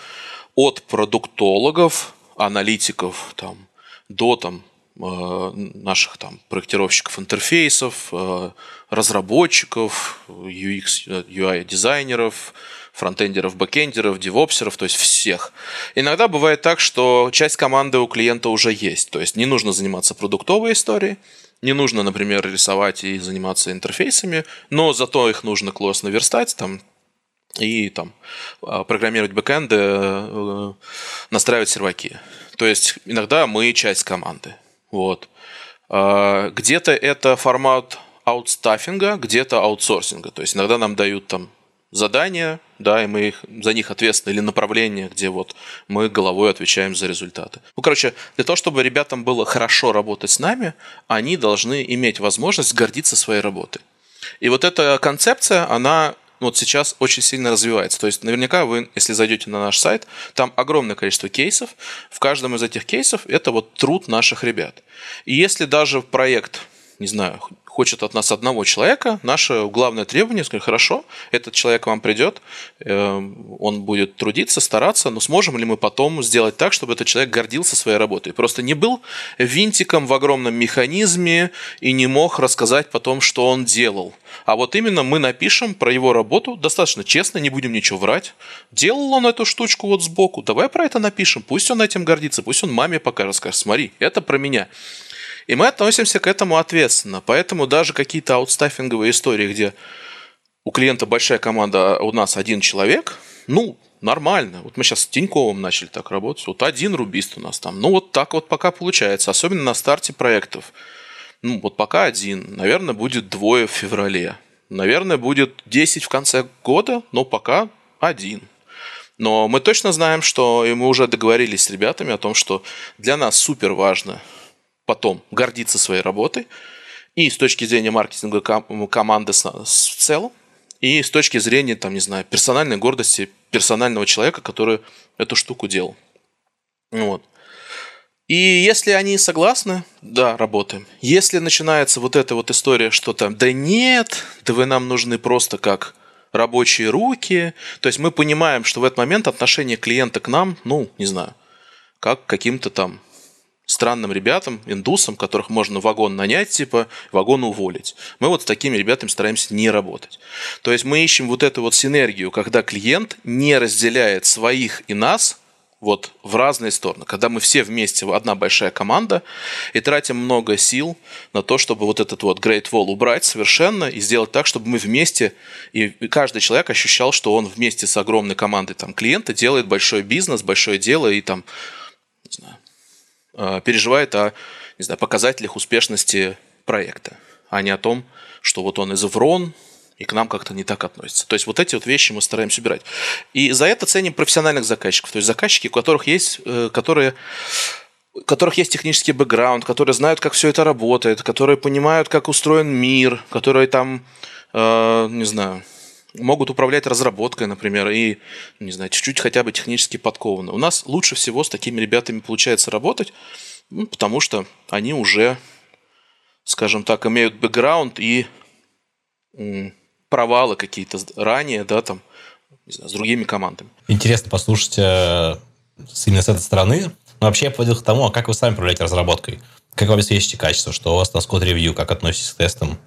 от продуктологов, аналитиков, там, до там, Э, наших там проектировщиков интерфейсов, э, разработчиков, UX, UI-дизайнеров, фронтендеров, бэкендеров, девопсеров, то есть всех. Иногда бывает так, что часть команды у клиента уже есть, то есть не нужно заниматься продуктовой историей, не нужно, например, рисовать и заниматься интерфейсами, но зато их нужно классно верстать, там, и там а, программировать бэкэнды, э, настраивать серваки. То есть иногда мы часть команды. Вот. А, где-то это формат аутстаффинга, где-то аутсорсинга. То есть иногда нам дают там задание, да, и мы их, за них ответственны, или направление, где вот мы головой отвечаем за результаты. Ну, короче, для того, чтобы ребятам было хорошо работать с нами, они должны иметь возможность гордиться своей работой. И вот эта концепция, она вот сейчас очень сильно развивается. То есть наверняка вы, если зайдете на наш сайт, там огромное количество кейсов. В каждом из этих кейсов это вот труд наших ребят. И если даже проект, не знаю, хочет от нас одного человека, наше главное требование, сказать, хорошо, этот человек вам придет, эм, он будет трудиться, стараться, но сможем ли мы потом сделать так, чтобы этот человек гордился своей работой? Просто не был винтиком в огромном механизме и не мог рассказать потом, что он делал. А вот именно мы напишем про его работу достаточно честно, не будем ничего врать. Делал он эту штучку вот сбоку, давай про это напишем, пусть он этим гордится, пусть он маме покажет, скажет, смотри, это про меня. И мы относимся к этому ответственно. Поэтому даже какие-то аутстаффинговые истории, где у клиента большая команда, а у нас один человек, ну, нормально. Вот мы сейчас с Тиньковым начали так работать. Вот один рубист у нас там. Ну, вот так вот пока получается. Особенно на старте проектов. Ну, вот пока один. Наверное, будет двое в феврале. Наверное, будет 10 в конце года, но пока один. Но мы точно знаем, что и мы уже договорились с ребятами о том, что для нас супер важно потом гордиться своей работой, и с точки зрения маркетинга команды в целом, и с точки зрения, там, не знаю, персональной гордости персонального человека, который эту штуку делал. Вот. И если они согласны, да, работаем. Если начинается вот эта вот история, что там, да нет, да вы нам нужны просто как рабочие руки, то есть мы понимаем, что в этот момент отношение клиента к нам, ну, не знаю, как к каким-то там странным ребятам, индусам, которых можно вагон нанять, типа, вагон уволить. Мы вот с такими ребятами стараемся не работать. То есть мы ищем вот эту вот синергию, когда клиент не разделяет своих и нас вот в разные стороны. Когда мы все вместе, одна большая команда, и тратим много сил на то, чтобы вот этот вот Great Wall убрать совершенно и сделать так, чтобы мы вместе, и каждый человек ощущал, что он вместе с огромной командой там, клиента делает большой бизнес, большое дело, и там, переживает о не знаю, показателях успешности проекта, а не о том, что вот он из Врон, и к нам как-то не так относится. То есть вот эти вот вещи мы стараемся убирать. И за это ценим профессиональных заказчиков. То есть заказчики, у которых есть, э, которые у которых есть технический бэкграунд, которые знают, как все это работает, которые понимают, как устроен мир, которые там, э, не знаю, могут управлять разработкой, например, и, не знаю, чуть-чуть хотя бы технически подкованы. У нас лучше всего с такими ребятами получается работать, ну, потому что они уже, скажем так, имеют бэкграунд и провалы какие-то ранее, да, там, не знаю, с другими командами. Интересно послушать э, именно с этой стороны. Но вообще я подводил к тому, а как вы сами управляете разработкой? Как вы обеспечите качество? Что у вас на код-ревью? Как относитесь к тестам?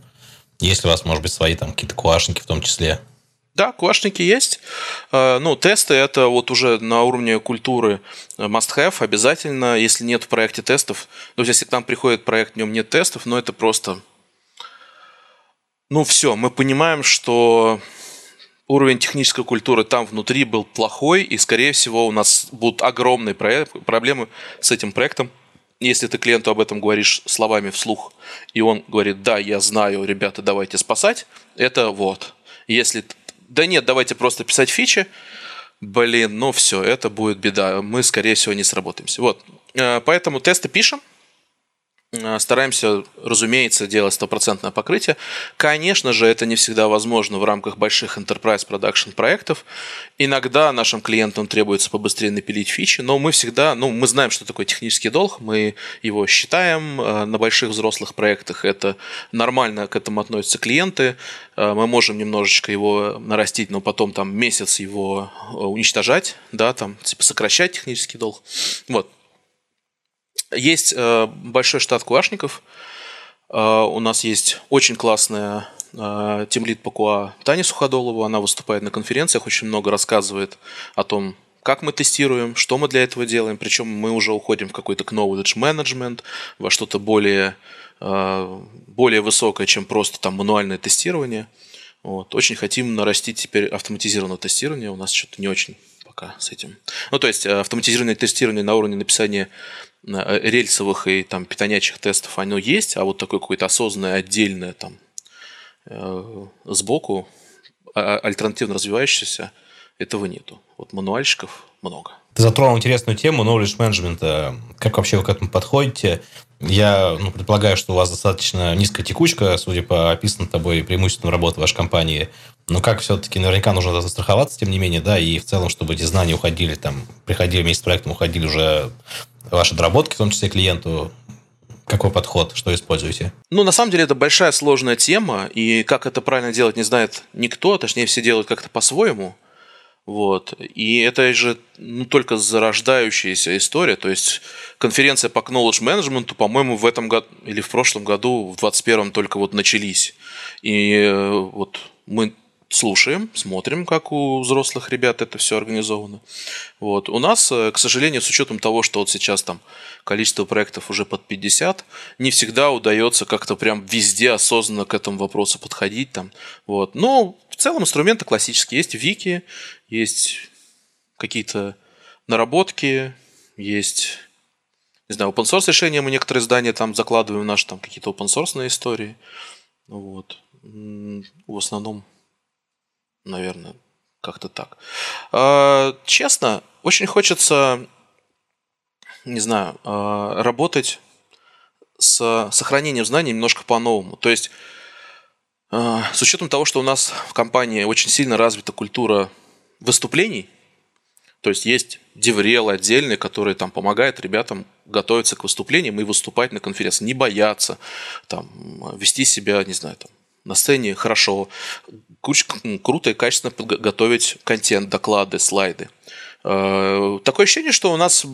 Есть ли у вас, может быть, свои там какие-то куашники в том числе? Да, куашники есть. Э, ну, тесты это вот уже на уровне культуры must-have обязательно. Если нет в проекте тестов, то есть если к нам приходит проект, в нем нет тестов, но это просто... Ну, все, мы понимаем, что уровень технической культуры там внутри был плохой, и, скорее всего, у нас будут огромные проблемы с этим проектом. Если ты клиенту об этом говоришь словами вслух, и он говорит, да, я знаю, ребята, давайте спасать, это вот. Если да нет, давайте просто писать фичи, блин, ну все, это будет беда, мы, скорее всего, не сработаемся. Вот, э, поэтому тесты пишем, стараемся, разумеется, делать стопроцентное покрытие. Конечно же, это не всегда возможно в рамках больших enterprise production проектов. Иногда нашим клиентам требуется побыстрее напилить фичи, но мы всегда, ну, мы знаем, что такое технический долг, мы его считаем э, на больших взрослых проектах. Это нормально к этому относятся клиенты. Э, мы можем немножечко его нарастить, но потом там месяц его уничтожать, да, там, типа сокращать технический долг. Вот. Есть э, большой штат куашников. Э, у нас есть очень классная э, тимлит по КУА Таня Суходолова. Она выступает на конференциях, очень много рассказывает о том, как мы тестируем, что мы для этого делаем. Причем мы уже уходим в какой-то knowledge management, во что-то более, более высокое, чем просто там мануальное тестирование. Вот. Очень хотим нарастить теперь автоматизированное тестирование. У нас что-то не очень пока с этим. Ну, то есть автоматизированное тестирование на уровне написания рельсовых и там питонячих тестов оно есть, а вот такое какое-то осознанное отдельное там э, сбоку а, альтернативно развивающееся этого нету. Вот мануальщиков много. Ты затронул интересную тему knowledge management. Как вообще вы к этому подходите? Я ну, предполагаю, что у вас достаточно низкая текучка, судя по описанным тобой преимуществам работы вашей компании. Но как все-таки наверняка нужно застраховаться, тем не менее, да, и в целом, чтобы эти знания уходили, там, приходили вместе с проектом, уходили уже ваши доработки, в том числе клиенту. Какой подход, что используете? Ну, на самом деле, это большая сложная тема, и как это правильно делать, не знает никто, точнее, все делают как-то по-своему – вот. И это же ну, только зарождающаяся история. То есть конференция по knowledge management, по-моему, в этом году или в прошлом году, в 2021 только вот начались. И э, вот мы слушаем, смотрим, как у взрослых ребят это все организовано. Вот. У нас, э, к сожалению, с учетом того, что вот сейчас там количество проектов уже под 50, не всегда удается как-то прям везде осознанно к этому вопросу подходить. Там. Вот. Но в целом инструменты классические. Есть вики, есть какие-то наработки, есть, не знаю, open source решения, мы некоторые здания там закладываем наши там какие-то open source истории. Вот. В основном, наверное, как-то так. А, честно, очень хочется, не знаю, а, работать с сохранением знаний немножко по-новому. То есть, а, с учетом того, что у нас в компании очень сильно развита культура выступлений. То есть есть деврел отдельный, который там помогает ребятам готовиться к выступлениям и выступать на конференции, не бояться, там, вести себя, не знаю, там, на сцене хорошо, круто и качественно готовить контент, доклады, слайды. Э, такое ощущение, что у нас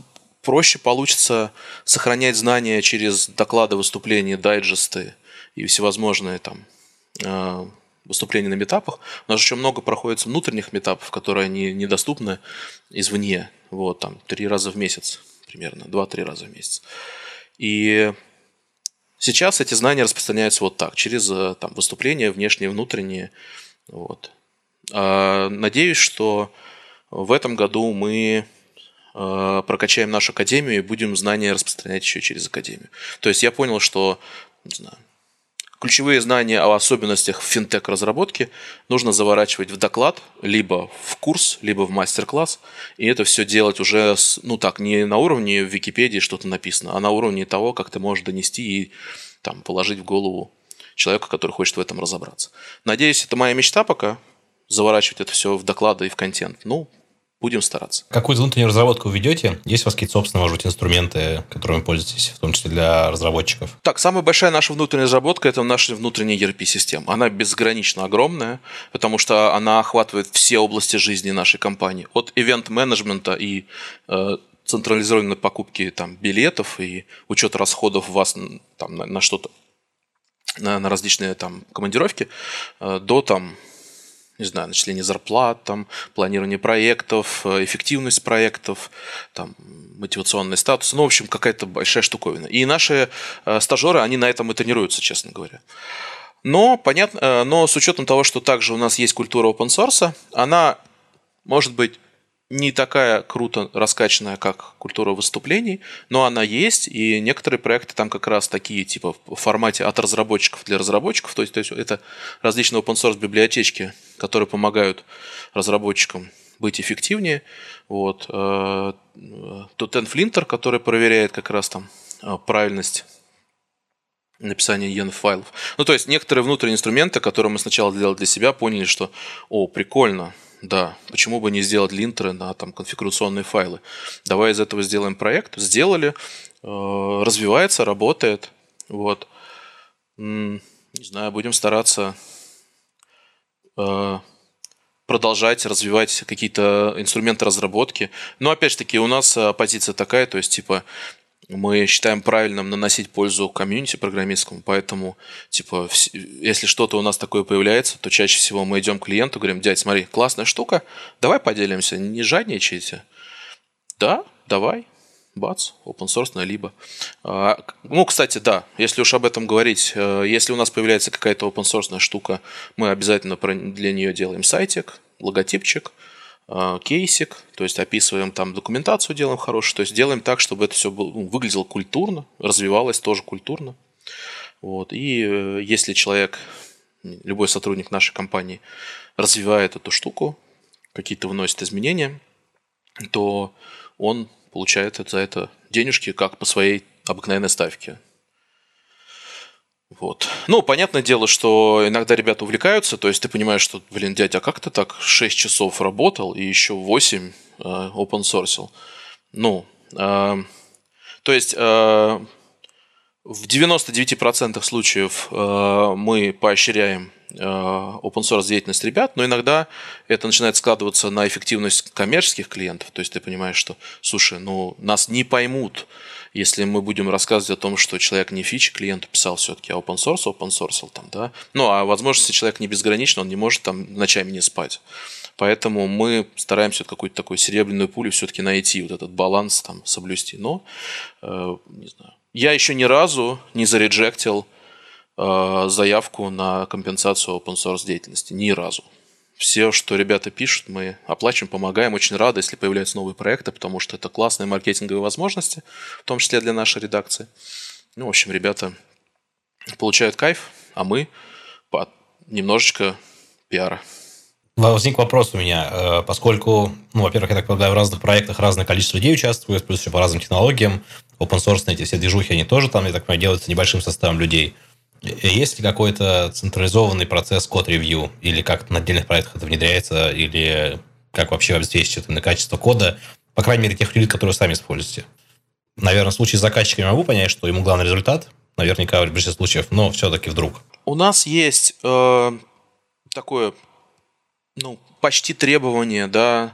проще получится сохранять знания через доклады, выступления, дайджесты и всевозможные там э, выступлений на метапах. У нас еще много проходит внутренних метапов, которые они недоступны извне. Вот, там, три раза в месяц примерно, два-три раза в месяц. И сейчас эти знания распространяются вот так, через э, там, выступления внешние, внутренние. Вот. А, надеюсь, что в этом году мы э, прокачаем нашу академию и будем знания распространять еще через академию. То есть я понял, что не знаю, ключевые знания о особенностях финтех-разработки нужно заворачивать в доклад, либо в курс, либо в мастер-класс. И это все делать уже, с, ну так, не на уровне в Википедии что-то написано, а на уровне того, как ты можешь донести и там, положить в голову человека, который хочет в этом разобраться. Надеюсь, это моя мечта пока, заворачивать это все в доклады и в контент. Ну, будем стараться. Какую внутреннюю разработку вы ведете? Есть у вас какие-то собственные, может быть, инструменты, которыми пользуетесь, в том числе для разработчиков? Так, самая большая наша внутренняя разработка – это наша внутренняя ERP-система. Она безгранично огромная, потому что она охватывает все области жизни нашей компании. От ивент-менеджмента и э, централизованной покупки там, билетов и учета расходов вас там, на, на что-то, на, на различные там, командировки, э, до там, не знаю, начисление зарплат, там, планирование проектов, э, эффективность проектов, там, мотивационный статус. Ну, в общем, какая-то большая штуковина. И наши э, стажеры, они на этом и тренируются, честно говоря. Но, понятно, э, но с учетом того, что также у нас есть культура open source, она может быть не такая круто раскачанная, как культура выступлений, но она есть, и некоторые проекты там как раз такие, типа в формате от разработчиков для разработчиков, то есть, то есть это различные open source библиотечки, которые помогают разработчикам быть эффективнее. Вот. Э, тут Flinter, который проверяет как раз там э, правильность написания EN-файлов. Ну, то есть некоторые внутренние инструменты, которые мы сначала делали для себя, поняли, что, о, прикольно, да, почему бы не сделать линтеры на там, конфигурационные файлы? Давай из этого сделаем проект. Сделали, э, развивается, работает. Вот. Не знаю, будем стараться э, продолжать развивать какие-то инструменты разработки. Но опять же таки у нас э, позиция такая, то есть типа мы считаем правильным наносить пользу комьюнити программистскому, поэтому, типа, если что-то у нас такое появляется, то чаще всего мы идем к клиенту, говорим, дядь, смотри, классная штука, давай поделимся, не жадничайте. Да, давай, бац, open source, либо. А, ну, кстати, да, если уж об этом говорить, э, если у нас появляется какая-то open source штука, мы обязательно для нее делаем сайтик, логотипчик – кейсик, то есть описываем там документацию, делаем хорошую, то есть делаем так, чтобы это все ну, выглядело культурно, развивалось тоже культурно. Вот. И э, если человек, любой сотрудник нашей компании развивает эту штуку, какие-то вносит изменения, то он получает за это денежки как по своей обыкновенной ставке. Вот. Ну, понятное дело, что иногда ребята увлекаются, то есть ты понимаешь, что, блин, дядя, а как ты так 6 часов работал и еще 8 э, open source? Ну, э, то есть э, в 99% случаев э, мы поощряем э, open source деятельность ребят, но иногда это начинает складываться на эффективность коммерческих клиентов. То есть ты понимаешь, что, слушай, ну нас не поймут, если мы будем рассказывать о том, что человек не фичи клиенту писал все-таки, а open source, open source там, да. Ну, а возможности человек не безграничны, он не может там ночами не спать. Поэтому мы стараемся какую-то такую серебряную пулю все-таки найти, вот этот баланс там соблюсти. Но, э, не знаю, я еще ни разу не зареджектил э, заявку на компенсацию open source деятельности. Ни разу. Все, что ребята пишут, мы оплачиваем, помогаем. Очень рады, если появляются новые проекты, потому что это классные маркетинговые возможности, в том числе для нашей редакции. Ну, в общем, ребята получают кайф, а мы немножечко пиара. Возник вопрос у меня, э, поскольку, ну, во-первых, я так полагаю, в разных проектах разное количество людей участвует, плюс еще по разным технологиям open source эти все движухи, они тоже там, я так понимаю, делаются небольшим составом людей. Есть ли какой-то централизованный процесс код-ревью? Или как на отдельных проектах это внедряется? Или как вообще обеспечить на качество кода? По крайней мере, тех людей, которые сами используете. Наверное, в случае с заказчиками могу понять, что ему главный результат, наверняка в большинстве случаев, но все-таки вдруг. У нас есть э, такое, ну, почти требование, да,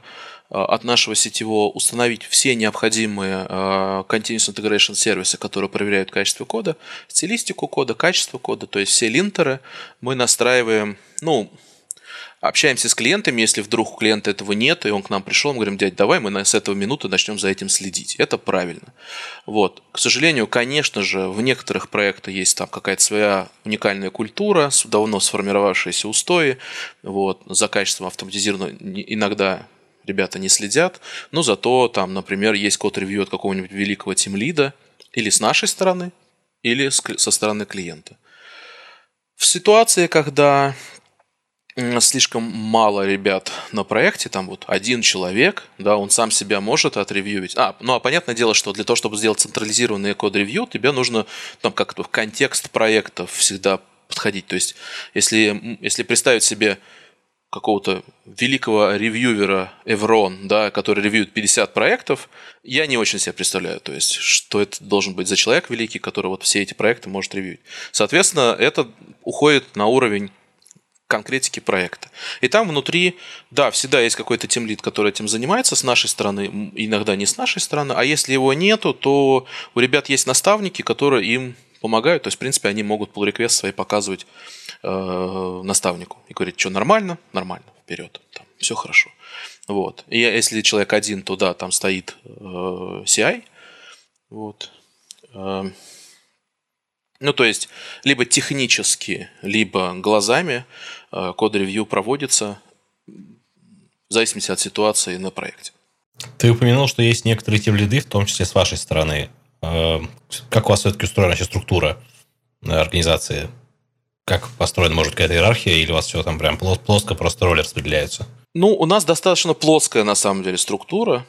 от нашего сетевого установить все необходимые э, Continuous Integration сервисы, которые проверяют качество кода, стилистику кода, качество кода, то есть все линтеры мы настраиваем, ну, общаемся с клиентами, если вдруг у клиента этого нет, и он к нам пришел, мы говорим, дядь, давай мы с этого минуты начнем за этим следить. Это правильно. Вот. К сожалению, конечно же, в некоторых проектах есть там какая-то своя уникальная культура, давно сформировавшиеся устои, вот, за качеством автоматизированного иногда ребята не следят, но зато там, например, есть код-ревью от какого-нибудь великого тимлида или с нашей стороны, или со стороны клиента. В ситуации, когда слишком мало ребят на проекте, там вот один человек, да, он сам себя может отревьюить. А, ну а понятное дело, что для того, чтобы сделать централизированный код-ревью, тебе нужно там как-то в контекст проектов всегда подходить. То есть, если, если представить себе какого-то великого ревьювера Эврон, да, который ревьюет 50 проектов, я не очень себе представляю, то есть, что это должен быть за человек великий, который вот все эти проекты может ревьюить. Соответственно, это уходит на уровень конкретики проекта. И там внутри, да, всегда есть какой-то темлит, который этим занимается с нашей стороны, иногда не с нашей стороны, а если его нету, то у ребят есть наставники, которые им помогают, то есть, в принципе, они могут pull request свои показывать э, наставнику и говорить, что нормально, нормально, вперед, там, все хорошо. Вот. И если человек один, то да, там стоит э, CI, вот. Э, ну, то есть, либо технически, либо глазами э, код-ревью проводится в зависимости от ситуации на проекте. Ты упомянул, что есть некоторые тем лиды, в том числе с вашей стороны. Как у вас все-таки устроена сейчас структура э, организации? Как построена, может, какая-то иерархия, или у вас все там прям плоско, просто роли распределяются? Ну, у нас достаточно плоская, на самом деле, структура.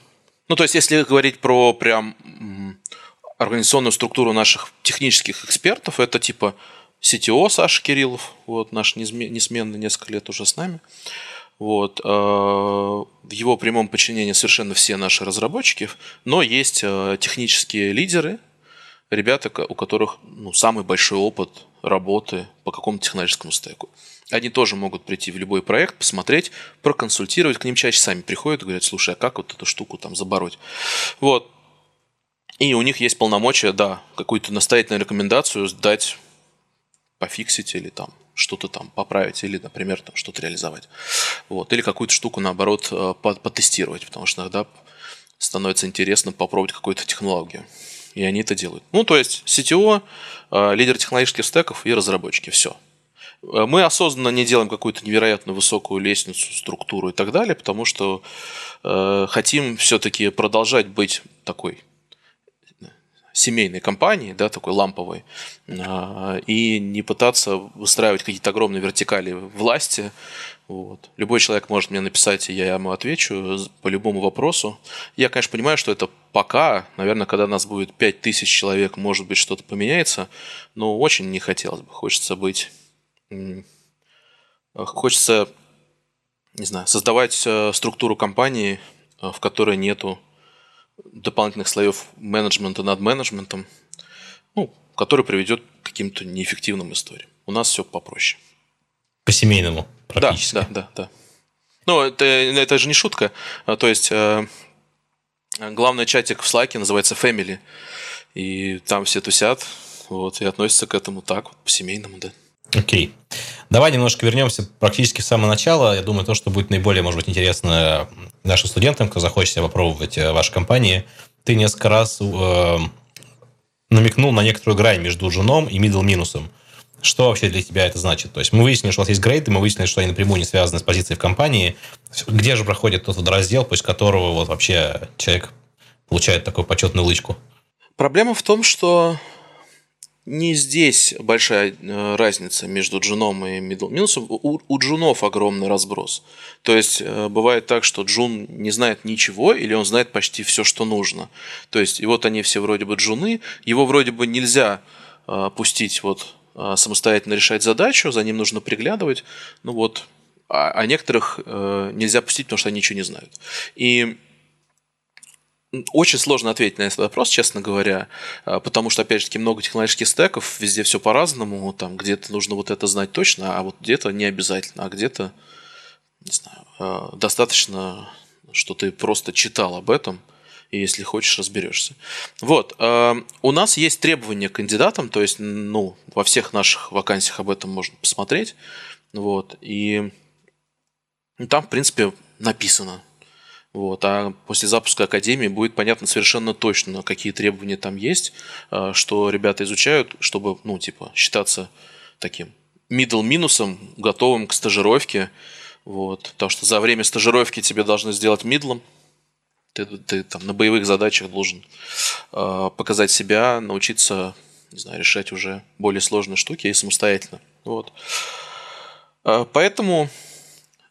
Ну, то есть, если говорить про прям организационную структуру наших технических экспертов, это типа CTO Саша Кириллов, вот наш несменный несколько лет уже с нами. Вот. Э, в его прямом подчинении совершенно все наши разработчики, но есть э, технические лидеры, ребята, у которых ну, самый большой опыт работы по какому-то технологическому стеку. Они тоже могут прийти в любой проект, посмотреть, проконсультировать. К ним чаще сами приходят и говорят, слушай, а как вот эту штуку там забороть? Вот. И у них есть полномочия, да, какую-то настоятельную рекомендацию дать, пофиксить или там что-то там поправить или, например, там что-то реализовать. Вот. Или какую-то штуку, наоборот, э, потестировать, потому что иногда становится интересно попробовать какую-то технологию. И они это делают. Ну, то есть CTO, э, лидер технологических стеков и разработчики. Все. Э, мы осознанно не делаем какую-то невероятно высокую лестницу, структуру и так далее, потому что э, хотим все-таки продолжать быть такой семейной компании, да, такой ламповой, а, и не пытаться выстраивать какие-то огромные вертикали власти, Вот. Любой человек может мне написать, и я ему отвечу по любому вопросу. Я, конечно, понимаю, что это пока, наверное, когда нас будет 5000 человек, может быть, что-то поменяется, но очень не хотелось бы. Хочется быть... Хочется, не знаю, создавать э, структуру компании, э, в которой нету дополнительных слоев менеджмента над менеджментом, ну, который приведет к каким-то неэффективным историям. У нас все попроще. По-семейному практически. Да, да, да. да. Ну, это, это же не шутка. А, то есть, э, главный чатик в Slack называется Family. И там все тусят, вот, и относятся к этому так, вот, по-семейному, да. Окей. Давай немножко вернемся практически с самого начала. Я думаю, то, что будет наиболее, может быть, интересно нашим студентам, кто захочет себя попробовать в вашей компании. Ты несколько раз э, намекнул на некоторую грань между джуном и middle минусом. Что вообще для тебя это значит? То есть мы выяснили, что у вас есть грейды, мы выяснили, что они напрямую не связаны с позицией в компании. Где же проходит тот раздел, после которого вот вообще человек получает такую почетную лычку? Проблема в том, что не здесь большая э, разница между джуном и middle минусом. У, у джунов огромный разброс. То есть э, бывает так, что джун не знает ничего, или он знает почти все, что нужно. То есть и вот они все вроде бы джуны, его вроде бы нельзя э, пустить вот самостоятельно решать задачу, за ним нужно приглядывать. Ну вот, а, а некоторых нельзя пустить, потому что они ничего не знают. И очень сложно ответить на этот вопрос, честно говоря, а, потому что, опять же таки, много технологических стеков, везде все по-разному, там где-то нужно вот это знать точно, а вот где-то не обязательно, а где-то, не знаю, а, достаточно, что ты просто читал об этом, и если хочешь, разберешься. Вот, а, у нас есть требования к кандидатам, то есть, ну, во всех наших вакансиях об этом можно посмотреть, вот, и там, в принципе, написано, вот. А после запуска Академии будет понятно совершенно точно, какие требования там есть, а, что ребята изучают, чтобы, ну, типа, считаться таким middle минусом, готовым к стажировке. Вот. Потому что за время стажировки тебе должны сделать мидлом. Ты, ты там на боевых задачах должен э, показать себя, научиться, не знаю, решать уже более сложные штуки и самостоятельно. Вот. Э, поэтому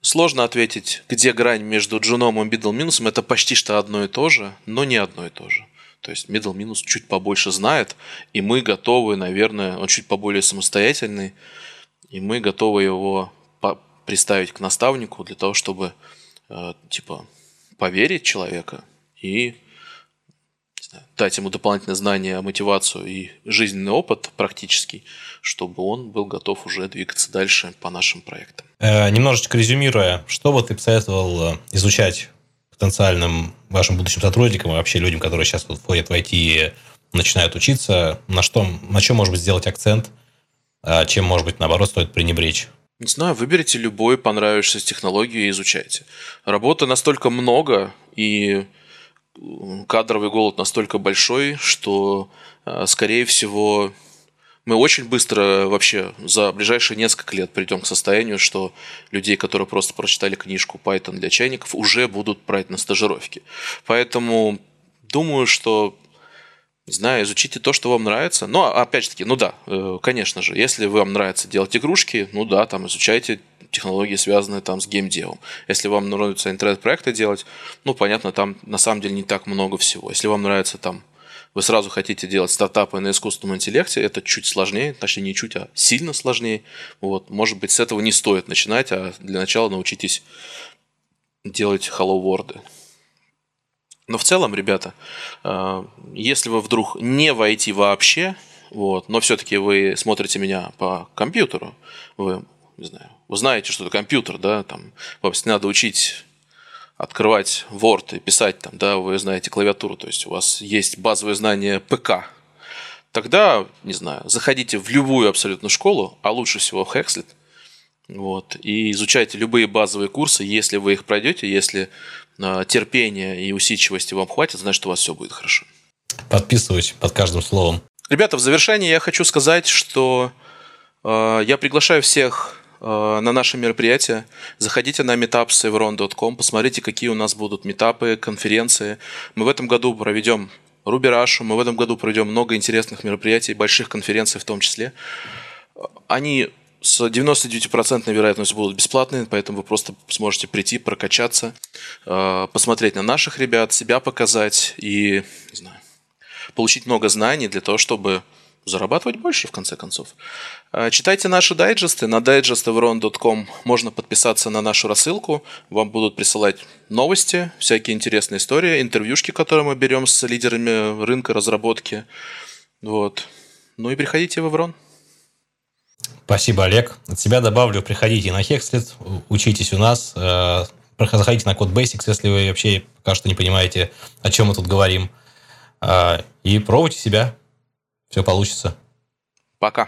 Сложно ответить, где грань между джуном и middle минусом. Это почти что одно и то же, но не одно и то же. То есть middle минус чуть побольше знает, и мы готовы, наверное, он чуть поболее самостоятельный, и мы готовы его приставить к наставнику для того, чтобы э, типа поверить человека и дать ему дополнительное знание, мотивацию и жизненный опыт практический, чтобы он был готов уже двигаться дальше по нашим проектам. Э, немножечко резюмируя, что бы ты посоветовал э, изучать потенциальным вашим будущим сотрудникам и вообще людям, которые сейчас вот входят в IT и начинают учиться, на, что, на чем, может быть, сделать акцент, а чем, может быть, наоборот, стоит пренебречь? Не знаю, выберите любой понравившуюся технологию и изучайте. Работы настолько много, и кадровый голод настолько большой, что, э, скорее всего, мы очень быстро вообще за ближайшие несколько лет придем к состоянию, что людей, которые просто прочитали книжку Python для чайников, уже будут брать на стажировки. Поэтому думаю, что не знаю, изучите то, что вам нравится. Но, опять же таки, ну да, э, конечно же, если вам нравится делать игрушки, ну да, там изучайте технологии, связанные там с геймдевом. Если вам нравится интернет-проекты делать, ну, понятно, там на самом деле не так много всего. Если вам нравится там вы сразу хотите делать стартапы на искусственном интеллекте, это чуть сложнее, точнее не чуть, а сильно сложнее. Вот, может быть, с этого не стоит начинать, а для начала научитесь делать Hello World. Но в целом, ребята, э, если вы вдруг не войти вообще, вот, но все-таки вы смотрите меня по компьютеру, вы не знаю, вы знаете, что это компьютер, да, там, вам надо учить открывать Word и писать там, да, вы знаете клавиатуру, то есть у вас есть базовые знания ПК, тогда, не знаю, заходите в любую абсолютно школу, а лучше всего в Hexlet, вот, и изучайте любые базовые курсы, если вы их пройдете, если э, терпения и усидчивости вам хватит, значит, у вас все будет хорошо. Подписываюсь под каждым словом. Ребята, в завершение я хочу сказать, что э, я приглашаю всех Э, на наше мероприятие. Заходите на meetup.sevron.com, посмотрите, какие у нас будут метапы, конференции. Мы в этом году проведем Рубирашу, мы в этом году проведем много интересных мероприятий, больших конференций в том числе. Они с 99% вероятностью будут бесплатные, поэтому вы просто сможете прийти, прокачаться, э, посмотреть на наших ребят, себя показать и, не знаю, получить много знаний для того, чтобы зарабатывать больше, в конце концов. Э, читайте наши дайджесты. На digestevron.com можно подписаться на нашу рассылку. Вам будут присылать новости, всякие интересные истории, интервьюшки, которые мы берем с лидерами рынка разработки. Вот. Ну и приходите в Evron. Спасибо, Олег. От себя добавлю, приходите на Hexlet, учитесь у нас, э, заходите на код Basics, если вы вообще пока что не понимаете, о чем мы тут говорим, э, и пробуйте себя. Все получится. Пока.